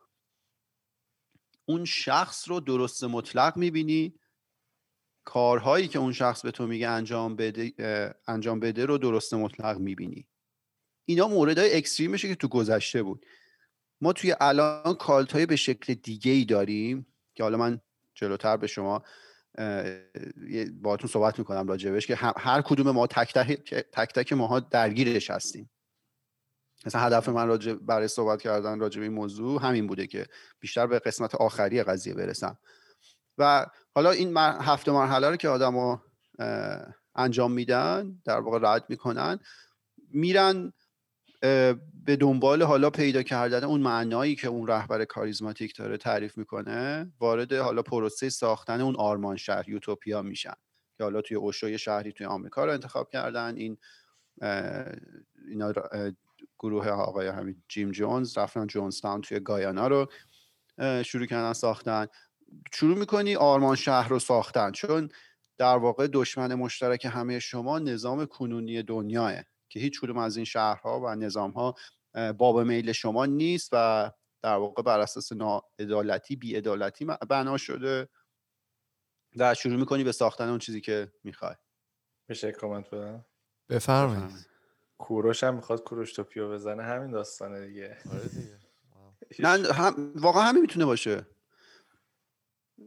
اون شخص رو درست مطلق می‌بینی کارهایی که اون شخص به تو میگه انجام بده انجام بده رو درست مطلق می‌بینی. اینا موردهای اکستریمشه که تو گذشته بود. ما توی الان کالت های به شکل دیگه ای داریم که حالا من جلوتر به شما باهاتون صحبت می‌کنم راجبش که هر کدوم ما تک تک, تک, تک ماها درگیرش هستیم. مثلا هدف من راجع برای صحبت کردن راجع به این موضوع همین بوده که بیشتر به قسمت آخری قضیه برسم. و حالا این هفت مرحله رو که آدم انجام میدن در واقع رد می‌کنن میرن به دنبال حالا پیدا کردن اون معنایی که اون رهبر کاریزماتیک داره تعریف می‌کنه وارد حالا پروسه ساختن اون آرمان شهر یوتوپیا میشن که حالا توی اوشوی شهری توی آمریکا رو انتخاب کردن. این اینا گروه آقای همین جیم جونز رفتن جونستان توی گایانا رو شروع کردن ساختن. شروع می‌کنی آرمان شهر رو ساختن چون در واقع دشمن مشترک همه شما نظام کنونی دنیاه. که هیچ کدوم از این شهرها و نظامها باب میل شما نیست و در واقع بر اساس ناعدالتی بیعدالتی بنا شده و شروع می‌کنی به ساختن اون چیزی که می‌خوای. میشه کامنت بدم؟ بفرمایید. کوروش هم می‌خواد کوروش توپیو بزنه. همین داستانه دیگه. آره دیگه. نه هم... واقعا همین می‌تونه باشه.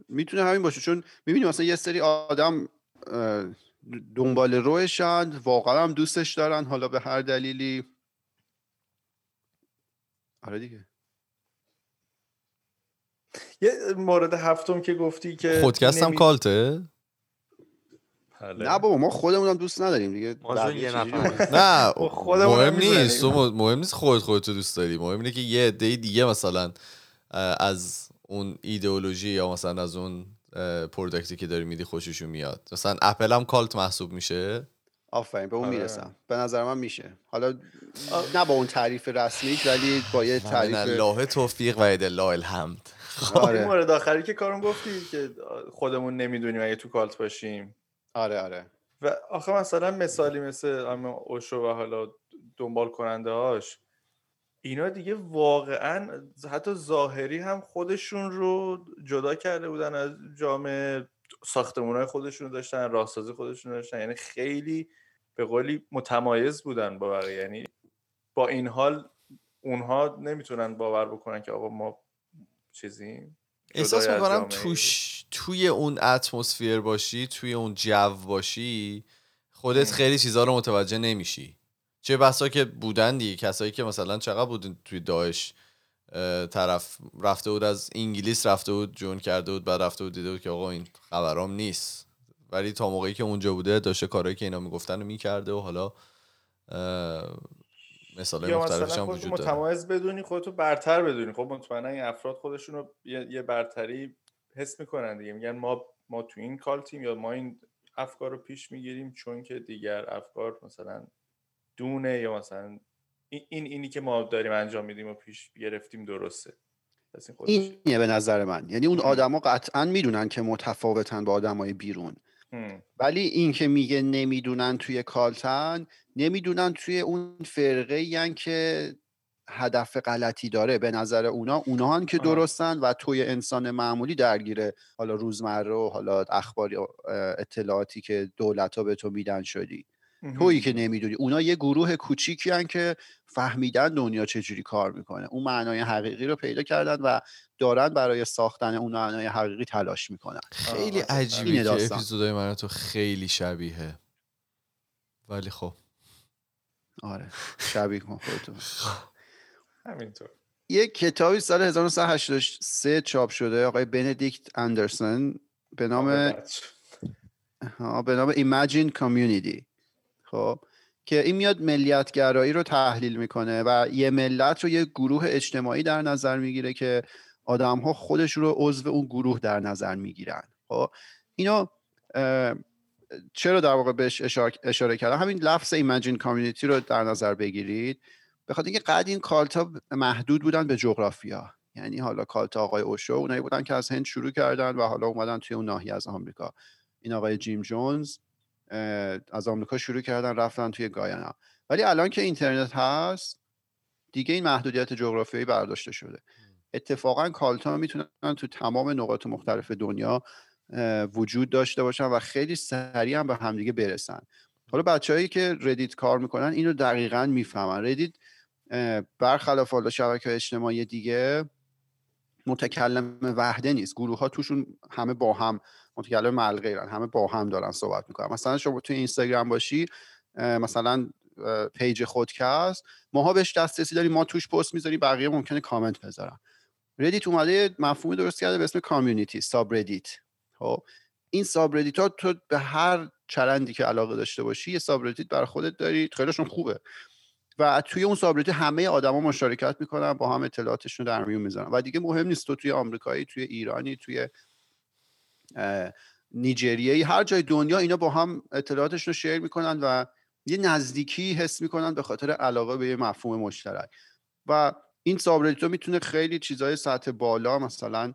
می‌تونه همین باشه. چون می‌بینی مثلا یه سری آدم دنبال روشن واقعا هم دوستش دارن حالا به هر دلیلی. آره دیگه. یه مورد هفتم که گفتی که خودکست هم کالته؟ بله. نه بابا ما خودمون هم دوست نداریم دیگه. نه خب مهم نیست مهم نیست خود خودت دوست داری. مهم اینه که یه عده دیگه مثلا از اون ایدئولوژی یا مثلا از اون پروداکتی که داری میدی خوششون میاد. مثلا اپل هم کالت محسوب میشه؟ آفرین به اون آره. می‌رسم. به نظر من میشه. حالا نه با اون تعریف رسمی ولی با یه تعریف الله توفیق و الله الحمد. آره. مورد آخری که کارم گفتی که خودمون نمی‌دونیم اگه تو کالت باشیم. آره آره. و آخه مثلا مثالی مثل اوشو و حالا دنبال کننده هاش اینا دیگه واقعا حتی ظاهری هم خودشون رو جدا کرده بودن از جامعه ساختمون های خودشون داشتن راهسازی خودشون داشتن یعنی خیلی به قولی متمایز بودن با بقیه یعنی با این حال اونها نمی‌تونن باور بکنن که آقا ما چیزیم احساس می‌کنم. توش توی اون اتمسفیر باشی توی اون جو باشی خودت. خیلی چیزها رو متوجه نمیشی چه بسا که بودن دیگه. کسایی که مثلا چقدر بودن توی داعش طرف رفته بود از انگلیس رفته بود جون کرده بود بعد رفته بود دیده بود که آقا این خبرام نیست. ولی تا موقعی که اونجا بوده داشته کارهایی که اینا می‌گفتن رو می‌کرده و حالا مثال مختلفش مثلا هم وجود داره. متمایز بدونی خودتو برتر بدونی. خب مطمئنا این افراد خودشون رو یه, یه برتری حس می‌کنن دیگه. میگن ما ما تو این کالتیم یا ما این افکار رو پیش می‌گیریم چون که دیگر افکار مثلا دونه یا مثلا این این- اینی که ما داریم انجام میدیم و پیش گرفتیم درسته این اینه به نظر من یعنی اون. آدما قطعا می‌دونن که متفاوتن با آدمای بیرون هم. ولی این که میگه نمی‌دونن توی کالتن نمی‌دونن توی اون فرقه یعنی که هدف غلطی داره به نظر اونا اونا هم که. درستن و توی انسان معمولی درگیره حالا روزمره و حالا اخباری اطلاعاتی که دولت ها به تو میدن شدی تویی که نمی‌دونی. اونا یه گروه کوچیکی هن که فهمیدن دنیا چجوری کار می‌کنه. اون معنای حقیقی رو پیدا کردن و دارن برای ساختن اون معنای حقیقی تلاش می‌کنن. خیلی اینه که. اپیزودهای من تو خیلی شبیه ولی خب. آره. شبیه کن خودتو همینطور. یه کتابی سال 1983 چاپ شده آقای بندیکت اندرسون به نام به نام Imagine Community. خب که این میاد ملیتگرایی رو تحلیل می‌کنه و یه ملت رو یه گروه اجتماعی در نظر می‌گیره که آدم ها خودشون رو عضو اون گروه در نظر می‌گیرن. خب اینو اه، چرا در واقع بهش اشاره, اشاره کردم؟ همین لفظ Imagine Community رو در نظر بگیرید. به خاطر اینکه قد این کالتا محدود بودن به جغرافیا. یعنی حالا کالتا آقای اوشو اونایی بودن که از هند شروع کردن و حالا اومدن توی اون ناحیه از آمریکا. این آقای جیم جونز از آمریکا شروع کردن رفتن توی گایانا. ولی الان که اینترنت هست دیگه این محدودیت جغرافیایی برداشته شده. اتفاقا cult ا می‌تونن تو تمام نقاط مختلف دنیا وجود داشته باشن و خیلی سریع هم به همدیگه برسن. حالا بچههایی که Reddit کار می‌کنن اینو دقیقا می‌فهمن. Reddit برخلاف حالا شبکه اجتماعی دیگه متکلم وحده نیست. گروه ها توشون همه با هم متکلم مع‌الغیرن همه با هم دارن صحبت می‌کنن. مثلا شما توی اینستاگرام باشی مثلا page خودکست ماها بهش دسترسی داریم ما توش پست می‌ذاریم بقیه ممکنه کامنت بذارن. Reddit اومده مفهومی درست کرده به اسم community subreddit خب این subreddit ها تو به هر چرندی که علاقه داشته باشی یه subreddit برای خودت داری خیلیشون خوبه. و توی اون subreddit همه آدما مشارکت می‌کنن با هم اطلاعاتشون در میون می‌ذارن. و دیگه مهم نیست تو توی آمریکایی توی ایرانی توی اه، نیجریایی هر جای دنیا اینا با هم اطلاعاتشون رو share می‌کنن و یه نزدیکی حس می‌کنن به خاطر علاقه به یه مفهوم مشترک. و این subreddit و می‌تونه خیلی چیزای سطح بالا مثلا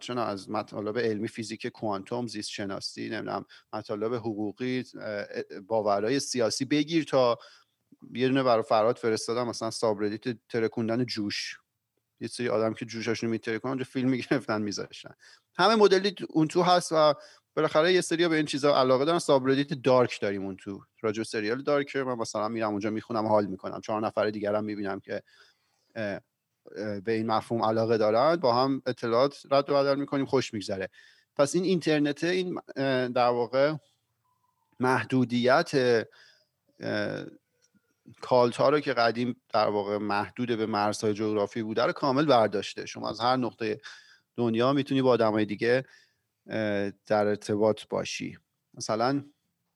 چون از مطالب علمی فیزیک کوانتوم زیست شناسی نمی‌دونم مطالب حقوقی باورهای سیاسی بگیر تا یه دونه برای فرهاد فرستادم مثلا subreddit ترکوندن جوش. یه سری آدم که جوشاشون میترکن اونجا فیلم می‌گرفتن میذاشتن. همه مدلی اون تو هست و بالاخره یه سری به این چیزا علاقه دارن. سابردیت دارک داریم اون تو. راجع به سریال دارک من مثلا میرم اونجا می‌خونم حال می‌کنم. چهار نفر دیگرم می‌بینم که به این مفهوم علاقه دارن. با هم اطلاعات رد و بدل می‌کنیم خوش میگذره. پس این اینترنت این در واقع محدودیت کالت ها رو که قدیم در واقع محدود به مرزهای جغرافی بوده رو کامل برداشته. شما از هر نقطه دنیا می‌تونی با آدمای دیگه در ارتباط باشی. مثلا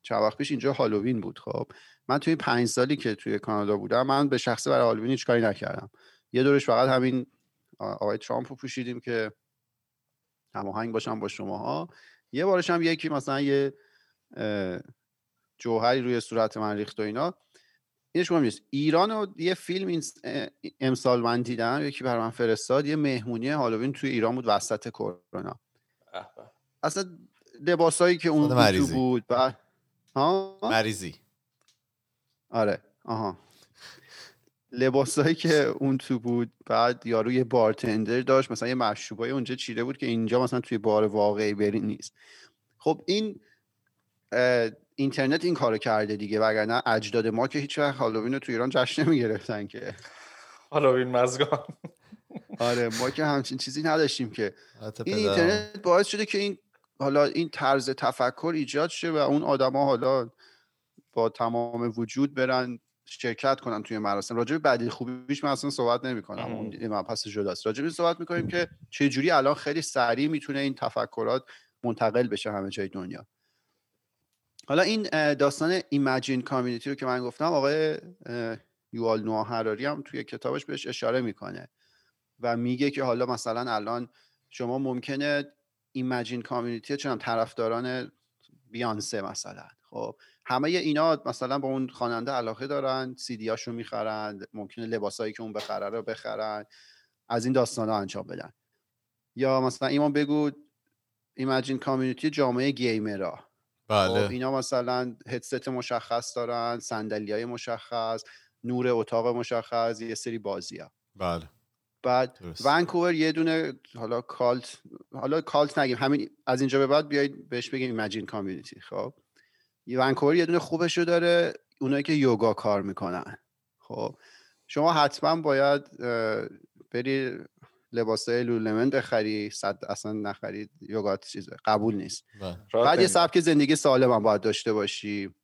چند وقت پیش اینجا هالووین بود خب. من توی پنج سالی که توی کانادا بودم من به شخصه برای هالووین هیچ کاری نکردم. یه دورش فقط همین آقای ترامپ رو پوشیدیم که هماهنگ باشم با شماها. یه بارش هم یکی مثلا یه جوهری روی صورت من ریخت و اینا. اینش مهم نیست ایران رو یه فیلم امسال من دیدم یکی برای من فرستاد یه مهمونی هالووین توی ایران بود وسط کرونا. به به. اصلا لباسایی که اون تو مریضی. بود و ها؟ مریضی. آره. آها. لباسایی که اون تو بود بعد یارو یه بارتندر داشت مثلا یه مشروبای اونجا چیده بود که اینجا مثلا توی بار واقعی بری نیست. خب این اینترنت این کارو کرده دیگه وگرنه اجداد ما که هیچ وقت هالووین رو تو ایران جشن نمی‌گرفتن که. حالا این مزگان. آره ما که همچین چیزی نداشتیم که. این. اینترنت باعث شده که این حالا این طرز تفکر ایجاد شه و اون آدما حالا با تمام وجود برن شرکت کنن توی مراسم. راجع به بدیل خوبیش من اصلا صحبت نمی کنم ام. اون یه مبحث جداست راجع به این صحبت می‌کنیم که چه جوری الان خیلی سریع می‌تونه این تفکرات منتقل بشه همه جای دنیا. حالا این داستان ایمجین کامیونیتی رو که من گفتم آقای یوال نوآ حراری هم توی کتابش بهش اشاره می‌کنه و میگه که حالا مثلا الان شما ممکنه ایمجین کامیونیتی چون طرفداران بیانسه مثلا. خب همه اینا مثلا با اون خواننده علاقه دارن سی هاشو می‌خرن ممکنه لباسایی که اون بخره رو بخرن از این داستان ها انجام بدن. یا مثلا ایمان بگو ایمجین کامیونیتی جامعه گیمرها. خب بله. اینا مثلا هدست مشخص دارن صندلی های مشخص نور اتاق مشخص یه سری بازی ها بله. بعد درست. ونکوور یه دونه حالا کالت حالا کالت نگیم همین از اینجا به بعد بیایید بهش بگیم ایمجین کامیونیتی خب. یه ونکوور یه دونه خوبش رو داره اونایی که یوگا کار می‌کنن. خب شما حتما باید بری لباسای لولمن بخری صد اصلا نخرید یوگا چیزه قبول نیست. بله. بعد یه. سبک زندگی سالم هم باید داشته باشی.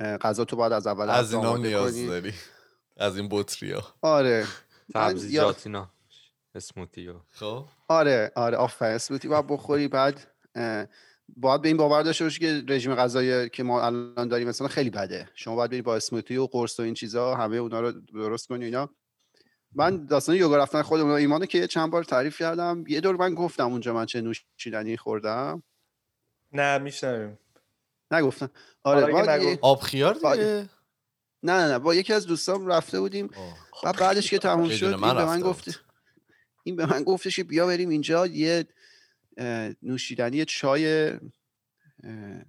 غذا تو باید از اول از اینا نیاز. داری. از این بطریا آره. سبزیجات اینا اسموتی خب. آره آره آفرین. اسموتی باید بخوری بعد باید به این باور داشته باشی که رژیم غذایی که ما الان داریم مثلا خیلی بده. شما باید بری با اسموتی و قرص و این چیزا همه اونا رو درست کنی اینا. من داستان یوگا رفتن خودمون و ایمانو که یه چند بار تعریف کردم یه دور من گفتم اونجا من چه نوشیدنی خوردم نه میشنویم نگفتم آره آره، یه- نگفت. آب خیار باید- دیگه نه نه نه با یکی از دوستام رفته بودیم. و بعدش که تموم شد این به من گفت. این به من گفتش که بیا بریم اینجا یه نوشیدنی چای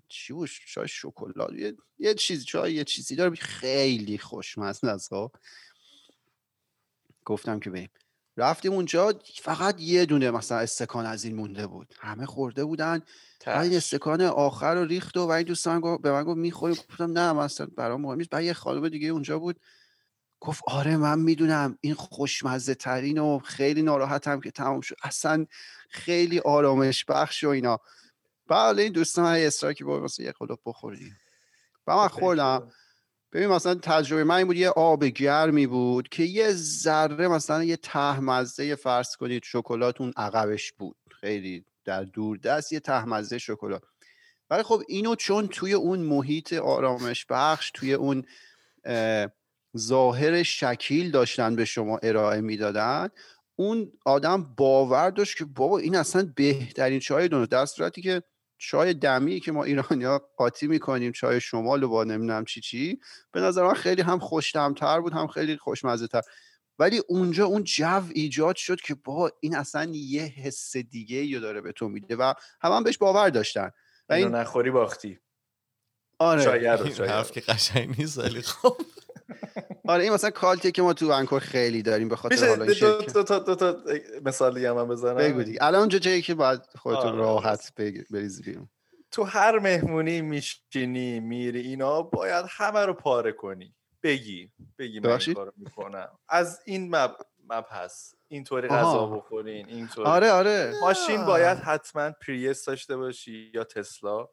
چی بود چای شکلات یه, یه چیز چای یه چیزی داره خیلی خوشمزه است خب. گفتم که بریم. رفتیم اونجا فقط یه دونه مثلا استکان از این مونده بود. همه خورده بودن. بعد این استکان آخر رو ریخت و, و این دوستان گفت به من گفت می‌خوریم گفتم نه مثلا برام مهم نیست. بعد یه خانم دیگه اونجا بود. گفت آره من می‌دونم. این خوشمزه ترین و خیلی ناراحتم که تمام شد. اصلا خیلی آرامش بخش و اینا. بعد این دوستان های اصرار که بود مثلا یه قلوب بخوردیم. و من خوردم. ببین مثلا تجربه من این بود یه آب گرمی بود که یه ذره مثلا یه ته مزه فرض کنید شکلات اون عقبش بود. خیلی در دور دست یه ته مزه شکلات. ولی خب اینو چون توی اون محیط آرامش بخش توی اون اه، ظاهر شکیل داشتن به شما ارائه می‌دادن اون آدم باور داشت که بابا این اصلا بهترین چای دنیا در صورتی که چای دمی که ما ایرانیا قاطی می‌کنیم چای شمال و با نمی‌دونم چی چی به نظر من خیلی هم خوشتمتر بود هم خیلی خوشمزه تر ولی اونجا اون جو ایجاد شد که با این اصلا یه حس دیگه رو داره به تو میده و هم, هم بهش باور داشتن. و اینو این نخوری باختی. آره. شاید. حرف که قشنگ نیست ولی خب. آره این مثلا کالتیه که ما تو ونکوور خیلی داریم به خاطر حالا این دو, دو, تا دو تا مثال دیگه هم من بزنم؟ بگو دیگه. الان اونجا جایی که باید خودتو آره، راحت بریزی بیرون. تو هر مهمونی میشینی میری اینا باید همه رو پاره کنی. بگی. بگی من این؟ کارو می‌کنم. از این مب... مبحث. اینطوری. غذا بخورین اینطوری. آره آره. ماشین باید حتما پریس داشته باشی یا تسلا.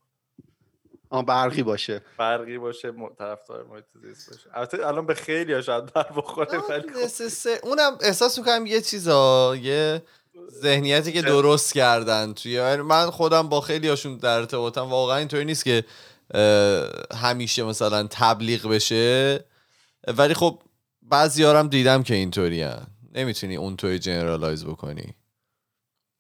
آه برقی باشه. فرقی باشه طرفدار محیط زیست باشه. البته الان به خیلی ها شاید بر بخوره ولی خب. اونم احساس می‌کنم یه چیزا یه ذهنیتی که درست کردن توی یعنی من خودم با خیلی هاشون در ارتباطم. واقعا اینطوری نیست که همیشه مثلا تبلیغ بشه. ولی خب بعضی هم دیدم که اینطوری نمی‌تونی اونطوری جنرالایز بکنی.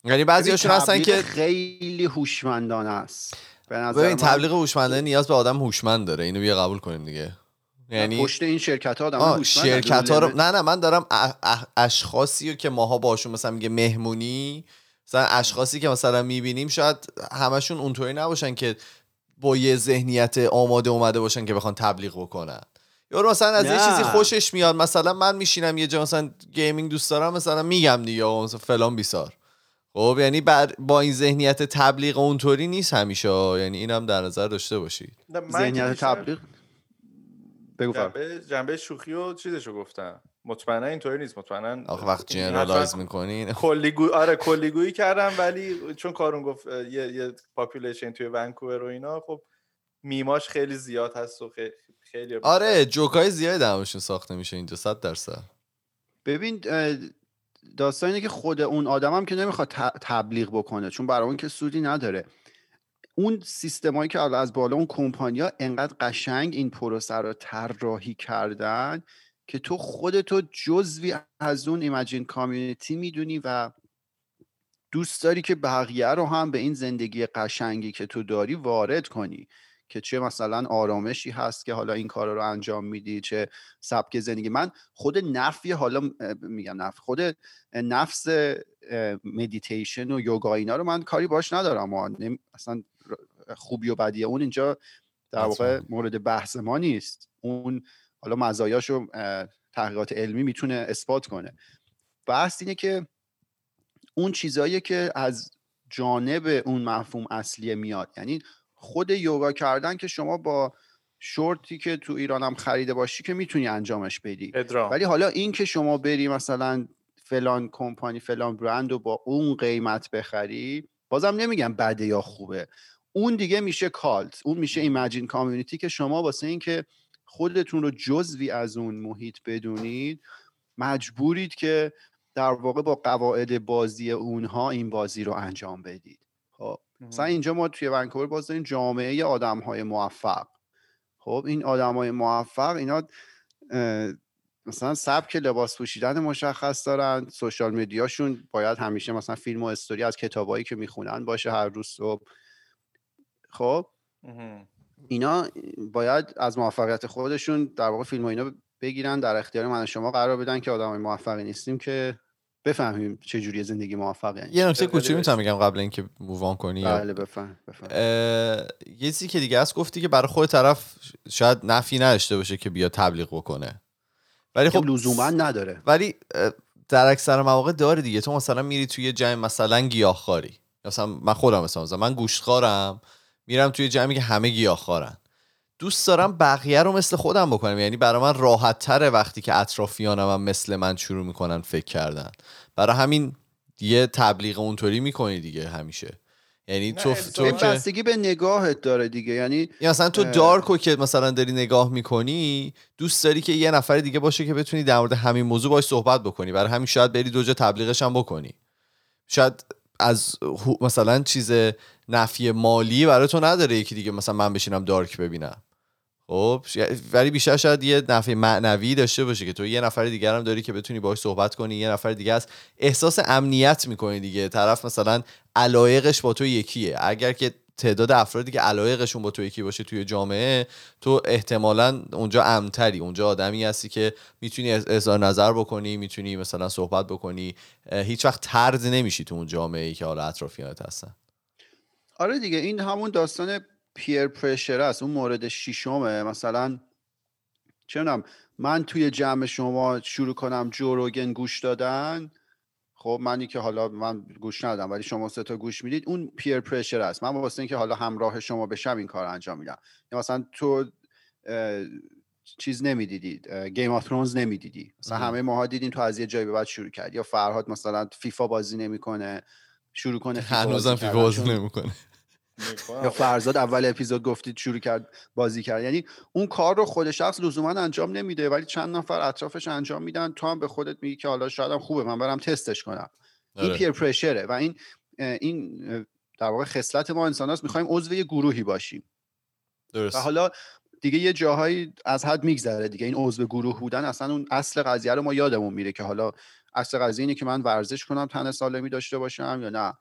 یعنی بعضی هاشون هستن که خیلی هوشمندانه است. به نظر من تبلیغ هوشمندانه نیاز به آدم هوشمند داره. اینو بیا قبول کنیم دیگه. یعنی پشت این شرکت ها آدم آه شرکت ها رو نه نه من دارم ا- ا- اشخاصی رو که ماها باشون مثلا میگه مهمونی مثلا اشخاصی که مثلا می‌بینیم شاید همشون اونطوری نباشن که با یه ذهنیت آماده اومده باشن که بخوان تبلیغ بکنن. یا مثلا از یه. چیزی خوشش میاد مثلا من میشینم یه جا مثلا gaming دوست دارم مثلا میگم دیگه مثلا فلان بیسار. خب یعنی بر با این ذهنیت تبلیغ اونطوری نیست همیشه یعنی اینم در نظر داشته باشید. ذهنیت تبلیغ؟ بگو. جنبه, جنبه شوخی و چیزشو گفتم. مطمئنا اینطوری نیست مطمئنا آخه وقت generalize می‌کنین کلیگویی آره کلیگویی کردم ولی چون کارون گفت یه یه population توی ونکوور و اینا خب میماش خیلی زیاد هست و خیلی خیلی آره جوکای زیادی درمشون ساخته میشه اینجا صد درصد. ببین داستان اینه که خود اون آدم هم که نمی‌خواد تبلیغ بکنه چون برای اون که سودی نداره. اون سیستمایی که از بالا اون کمپانیا انقدر قشنگ این پروسه رو طراحی کردن که تو خودتو جزوی از اون ایمجین کامیونیتی می‌دونی و دوست داری که بقیه رو هم به این زندگی قشنگی که تو داری وارد کنی. که چه مثلا آرامشی هست که حالا این کار رو انجام میدی چه سبک زندگی. من خود نفی حالا میگم نفی خود نفس مدیتیشن و یوگا اینا رو من کاری باش ندارم. و اصلا خوبی و بدی اون اینجا در واقع. مورد بحث ما نیست. اون حالا مزایاشو تحقیقات علمی می‌تونه اثبات کنه. بحث اینه که اون چیزایی که از جانب اون مفهوم اصلیه میاد یعنی خود یوگا کردن که شما با شورتی که تو ایرانم خریده باشی که می‌تونی انجامش بدی. ادرام. ولی حالا این که شما بری مثلا فلان کمپانی فلان برند رو با اون قیمت بخری بازم نمیگم بده یا خوبه. اون دیگه میشه کالت اون میشه ایمجین کامیونیتی که شما واسه این که خودتون رو جزوی از اون محیط بدونید مجبورید که در واقع با قواعد بازی اونها این بازی رو انجام بدید. مثلا اینجا ما توی ونکوور باز داریم جامعه آدم های موفق. خب این آدم های موفق اینا مثلا سبک لباس پوشیدن مشخص دارن. سوشال میدیاشون باید همیشه مثلا فیلم و استوری از کتابایی که می‌خونن باشه هر روز صبح. خب. اینا باید از موفقیت خودشون در واقع فیلم و اینا بگیرن در اختیار من شما قرار بدن که آدم موفقی نیستیم که بفهمیم چه جوری زندگی موفقی یعنی یه نکته کوچولو می‌تونم. بگم قبل اینکه مووان کنی. بله بفهم بفهم. یه چیزی که دیگه هست گفتی که برای خود طرف شاید نفی نداشته باشه که بیا تبلیغ بکنه. ولی خب لزوما نداره. ولی در اکثر مواقع داره دیگه. تو مثلا میری توی جمع مثلا گیاهخواری. مثلا من خودم مثلا, مثلا من گوشتخوارم میرم توی جمعی که همه گیاهخوارن. دوست دارم بقیه رو مثل خودم بکنم. یعنی برای من راحت تره وقتی که اطرافیانم هم مثل من شروع می‌کنن فکر کردن. برای همین یه تبلیغ اونطوری می‌کنی دیگه همیشه. یعنی تو تو بستگی به نگاهت داره دیگه. یعنی یا مثلا تو اه. دارکو که مثلا داری نگاه می‌کنی دوست داری که یه نفر دیگه باشه که بتونی در مورد همین موضوع باش صحبت بکنی. برای همین شاید بری دو جا تبلیغش هم بکنی. شاید از مثلا چیز نفی مالی برای تو نداره یکی دیگه مثلا من بشینم دارک ببینم. خب ولی بیشتر شاید یه نفع معنوی داشته باشه که تو یه نفر دیگر هم داری که بتونی باهاش صحبت کنی یه نفر دیگه است احساس امنیت می‌کنی دیگه. طرف مثلا علایقش با تو یکیه. اگر که تعداد افرادی که علایقشون با تو یکی باشه توی جامعه تو احتمالا اونجا امتری اونجا آدمی هستی که می‌تونی اظهار نظر بکنی می‌تونی مثلا صحبت بکنی. هیچ وقت ترد نمیشی تو اون جامعه ای که حالا اطرافیانت هستن. آره دیگه این همون داستان پیر پرشر است اون مورد شیشمه مثلا چه می‌دونم من توی جمع شما شروع کنم Joe Rogan گوش دادن خب منی که حالا من گوش ندادم ولی شما سه تا گوش می‌دید اون peer pressure است. من واسه اینکه حالا همراه شما بشم این کار انجام میدم. یا مثلا تو اه، چیز نمی‌دیدید Game of Thrones نمی‌دیدی. مثلا مهم. همه ماها دیدین تو از یه جایی به بعد شروع کرد یا فرهاد مثلا فیفا بازی نمی‌کنه شروع کنه فیفا هنوزم بازی فیفا بازی نمی‌کنه. یا فرزاد اول اپیزود گفتید شروع کرد بازی کرد. یعنی اون کار رو خود شخص لزوما انجام نمیده ولی چند نفر اطرافش انجام میدن. تو هم به خودت میگی که حالا شاید هم خوبه من برم تستش کنم. این. پیر پرشره و این این در واقع خصلت ما انسان هاست. می‌خوایم عضو یه گروهی باشیم. درست. و حالا دیگه یه جاهایی از حد میگذره دیگه. این عضو گروه بودن اصلا اون اصل قضیه رو ما یادمون میره که حالا اصل قضیه اینه که من ورزش کنم تن سالمی داشته باشم یا نه.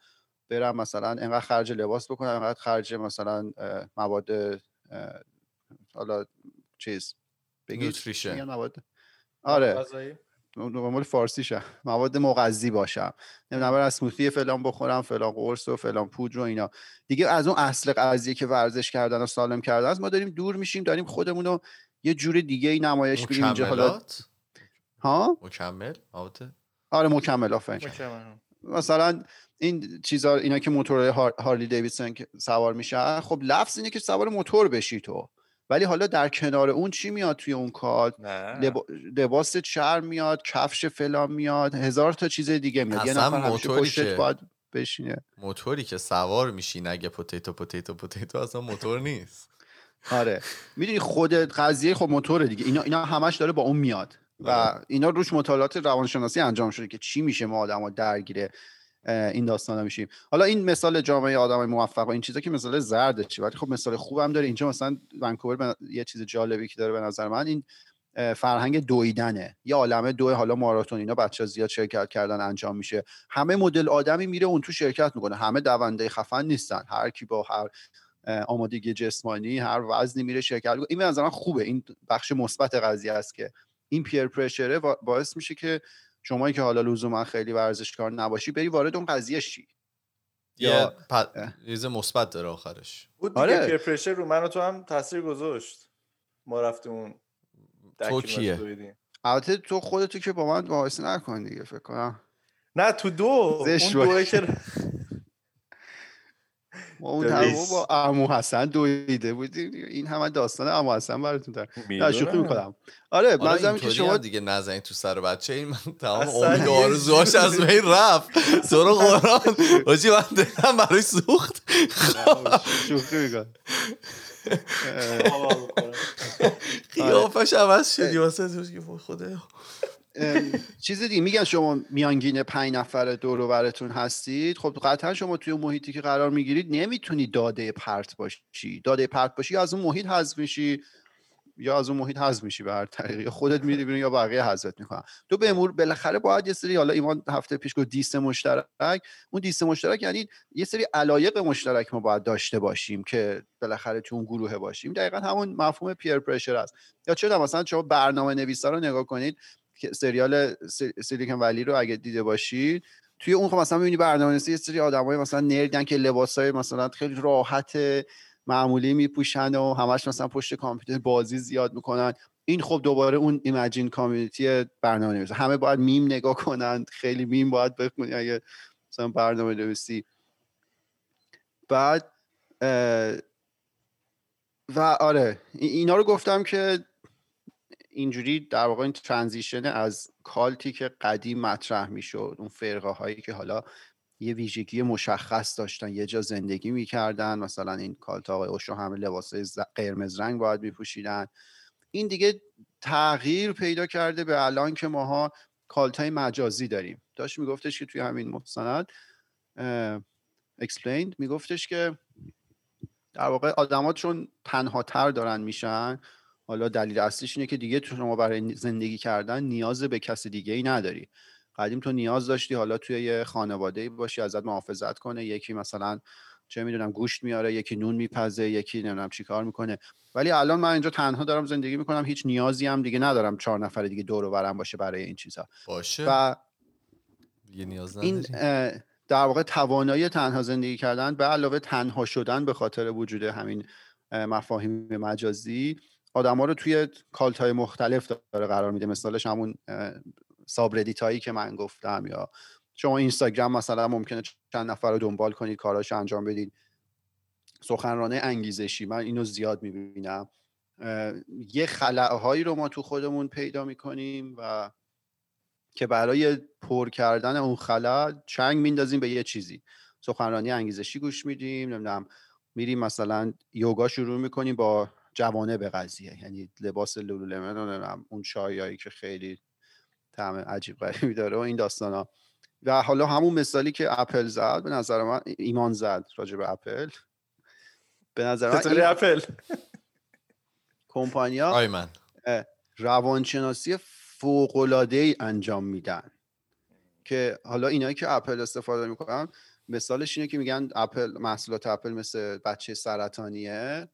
برم مثلا انقدر خرج لباس بکنم انقدر خرج مثلا مواد حالا چیز بگید نوتریشن. مواد. آره. غذایی؟ نرمال فارسیشم مواد مغذی باشم. نمی‌دونم برم اسموتی فلان بخورم فلان قرص و فلان پودر و اینا. دیگه از اون اصل قضیه که ورزش کردن و سالم کردن است ما داریم دور میشیم داریم خودمون رو یه جور دیگه ای نمایش میدیم اینجا. حالا ها؟ مکمل؟ آره مکمل. آفرین. مکمل. مثلا این چیزا اینا که موتور هار... هارلی دیویدسون سوار میشن خب لفظ اینه که سوار موتور بشی تو. ولی حالا در کنار اون چی میاد توی اون کار؟ لبا... لباس چرم میاد کفش فلان میاد هزار تا چیز دیگه میاد. یه نفر موتوری که- باید بشینه. موتوری که سوار میشی نگه potato potato potato اصلا موتور نیست. آره. می‌دونی خود قضیه خب موتوره دیگه. اینا اینا همش داره با اون میاد. و آره. اینا روش مطالعات روانشناسی انجام شده که چی میشه ما آدما درگیر اه، این داستانا میشیم. حالا این مثال جامعه آدم موفق و این چیزا که مثال زردشه ولی خب مثال خوبم داره. اینجا مثلا ونکوور به- یه چیز جالبی که داره به نظر من این فرهنگ دویدنه. یه عالمه دو حالا ماراتون اینا بچه زیاد شرکت کردن انجام میشه. همه مدل آدمی میره اون تو شرکت می‌کنه. همه دونده خفن نیستن. هر کی با هر آمادگی جسمانی هر وزنی میره شرکت می‌کنه. این به نظر من خوبه. این بخش مثبت قضیه است که این پیر پرشره با- باعث میشه که شما که حالا لزوما خیلی ورزشکار نباشی بری وارد اون قضیه شی یه یا-. چیز مثبت داره آخرش بود دیگه آره. پیر پرشر رو من و تو هم تاثیر گذاشت ما رفتیم اون تو کیه؟ البته تو خودتو که با من مقایسه نکن دیگه فکر کنم نه تو دو اون دوه. که ما اون با عمو حسن دویده بودیم. این همه داستان عمو حسن براتون دارم. نه شوخی. می‌کنم. آره حالا منظورم که شما دیگه نزنید تو سر بچه. این من تمام امید و آرزوهاش از بین رفت. رو قرآن. حاجی من دلم برای سوخت. شوخی می‌کنم. قیافش عوض شدی. واسه تو که خدا چیز دیگه میگن شما میانگین پنج نفر دور براتون هستید. خب قطعا شما توی محیطی که قرار می‌گیرید نمی‌تونی داده پرت باشی. داده پرت باشی از اون محیط حذف میشی یا از اون محیط حذف میشی به هر طریقی. خودت میری بیرون یا بقیه حذفت می‌کنن. تو به امور بالاخره باید یه سری حالا ایمان هفته پیش گفت دیست مشترک. اون دیست مشترک یعنی یه سری علایق مشترک ما باید داشته باشیم که بالاخره تو اون گروه باشیم. دقیقا همون مفهوم پیر پرشر است. یا چرا مثلا شما برنامه نویسا رو نگاه کنید. سریال س- سیلیکون ولی رو اگه دیده باشید توی اون خب مثلا می‌بینی برنامه نویسی یه سری آدمای مثلا نردن که لباسای مثلا خیلی راحت معمولی میپوشن و همش مثلا پشت کامپیوتر بازی زیاد می‌کنن. این خب دوباره اون imagined community برنامه نویسی همه باید میم نگاه کنن خیلی میم باید بخونی اگه مثلا برنامه نویسی بعد و آره ای- اینا رو گفتم که اینجوری در واقع این transition از cult ی که قدیم مطرح می‌شد اون فرقه هایی که حالا یه ویژگی مشخص داشتن یه جا زندگی می‌کردن مثلا این cult آقای اوشو همه لباس قرمز رنگ باید میپوشیدن. این دیگه تغییر پیدا کرده به الان که ماها cult های مجازی داریم. داشت میگفتش که توی همین مستند Explained میگفتش که در واقع آدما چون تنها تر دارن میشن حالا دلیل اصلیش اینه که دیگه تو شما برای زندگی کردن نیاز به کس دیگه ای نداری. قدیم تو نیاز داشتی حالا توی یه خانواده باشی ازت محافظت کنه یکی مثلا چه می‌دونم گوشت میاره یکی نون میپزه یکی نمی‌دونم چیکار می‌کنه. ولی الان من اینجا تنها دارم زندگی می‌کنم هیچ نیازی هم دیگه ندارم چهار نفر دیگه دور و برم باشه برای این چیزا. باشه. و دیگه نیاز این در واقع توانایی تنها زندگی کردن به علاوه تنها شدن به خاطر وجود همین اه، مفاهیم مجازی آدما رو توی کالت های مختلف داره قرار میده. مثالش همون سابردیت هایی که من گفتم یا شما اینستاگرام مثلا ممکنه چند نفر رو دنبال کنید کاراش انجام بدید. سخنرانه انگیزشی من اینو زیاد می‌بینم. یه خلعهایی رو ما تو خودمون پیدا می‌کنیم و که برای پر کردن اون خلا چنگ میندازیم به یه چیزی. سخنرانی انگیزشی گوش میدیم نمی‌دونم میریم مثلا یوگا شروع می‌کنیم با جوانه به قضیه. یعنی لباس لولولمن اون چایایی که خیلی طعم عجیب غریبی داره و این داستان ها و حالا همون مثالی که اپل زد به نظر من ایمان زد راجع به اپل. به نظر من این اپل؟ کمپانیا آی من. روانشناسی فوق‌العاده ای انجام میدن. که حالا اینایی که اپل استفاده می‌کنن مثالش اینه که میگن اپل محصولات اپل مثل بچه سرطانیه.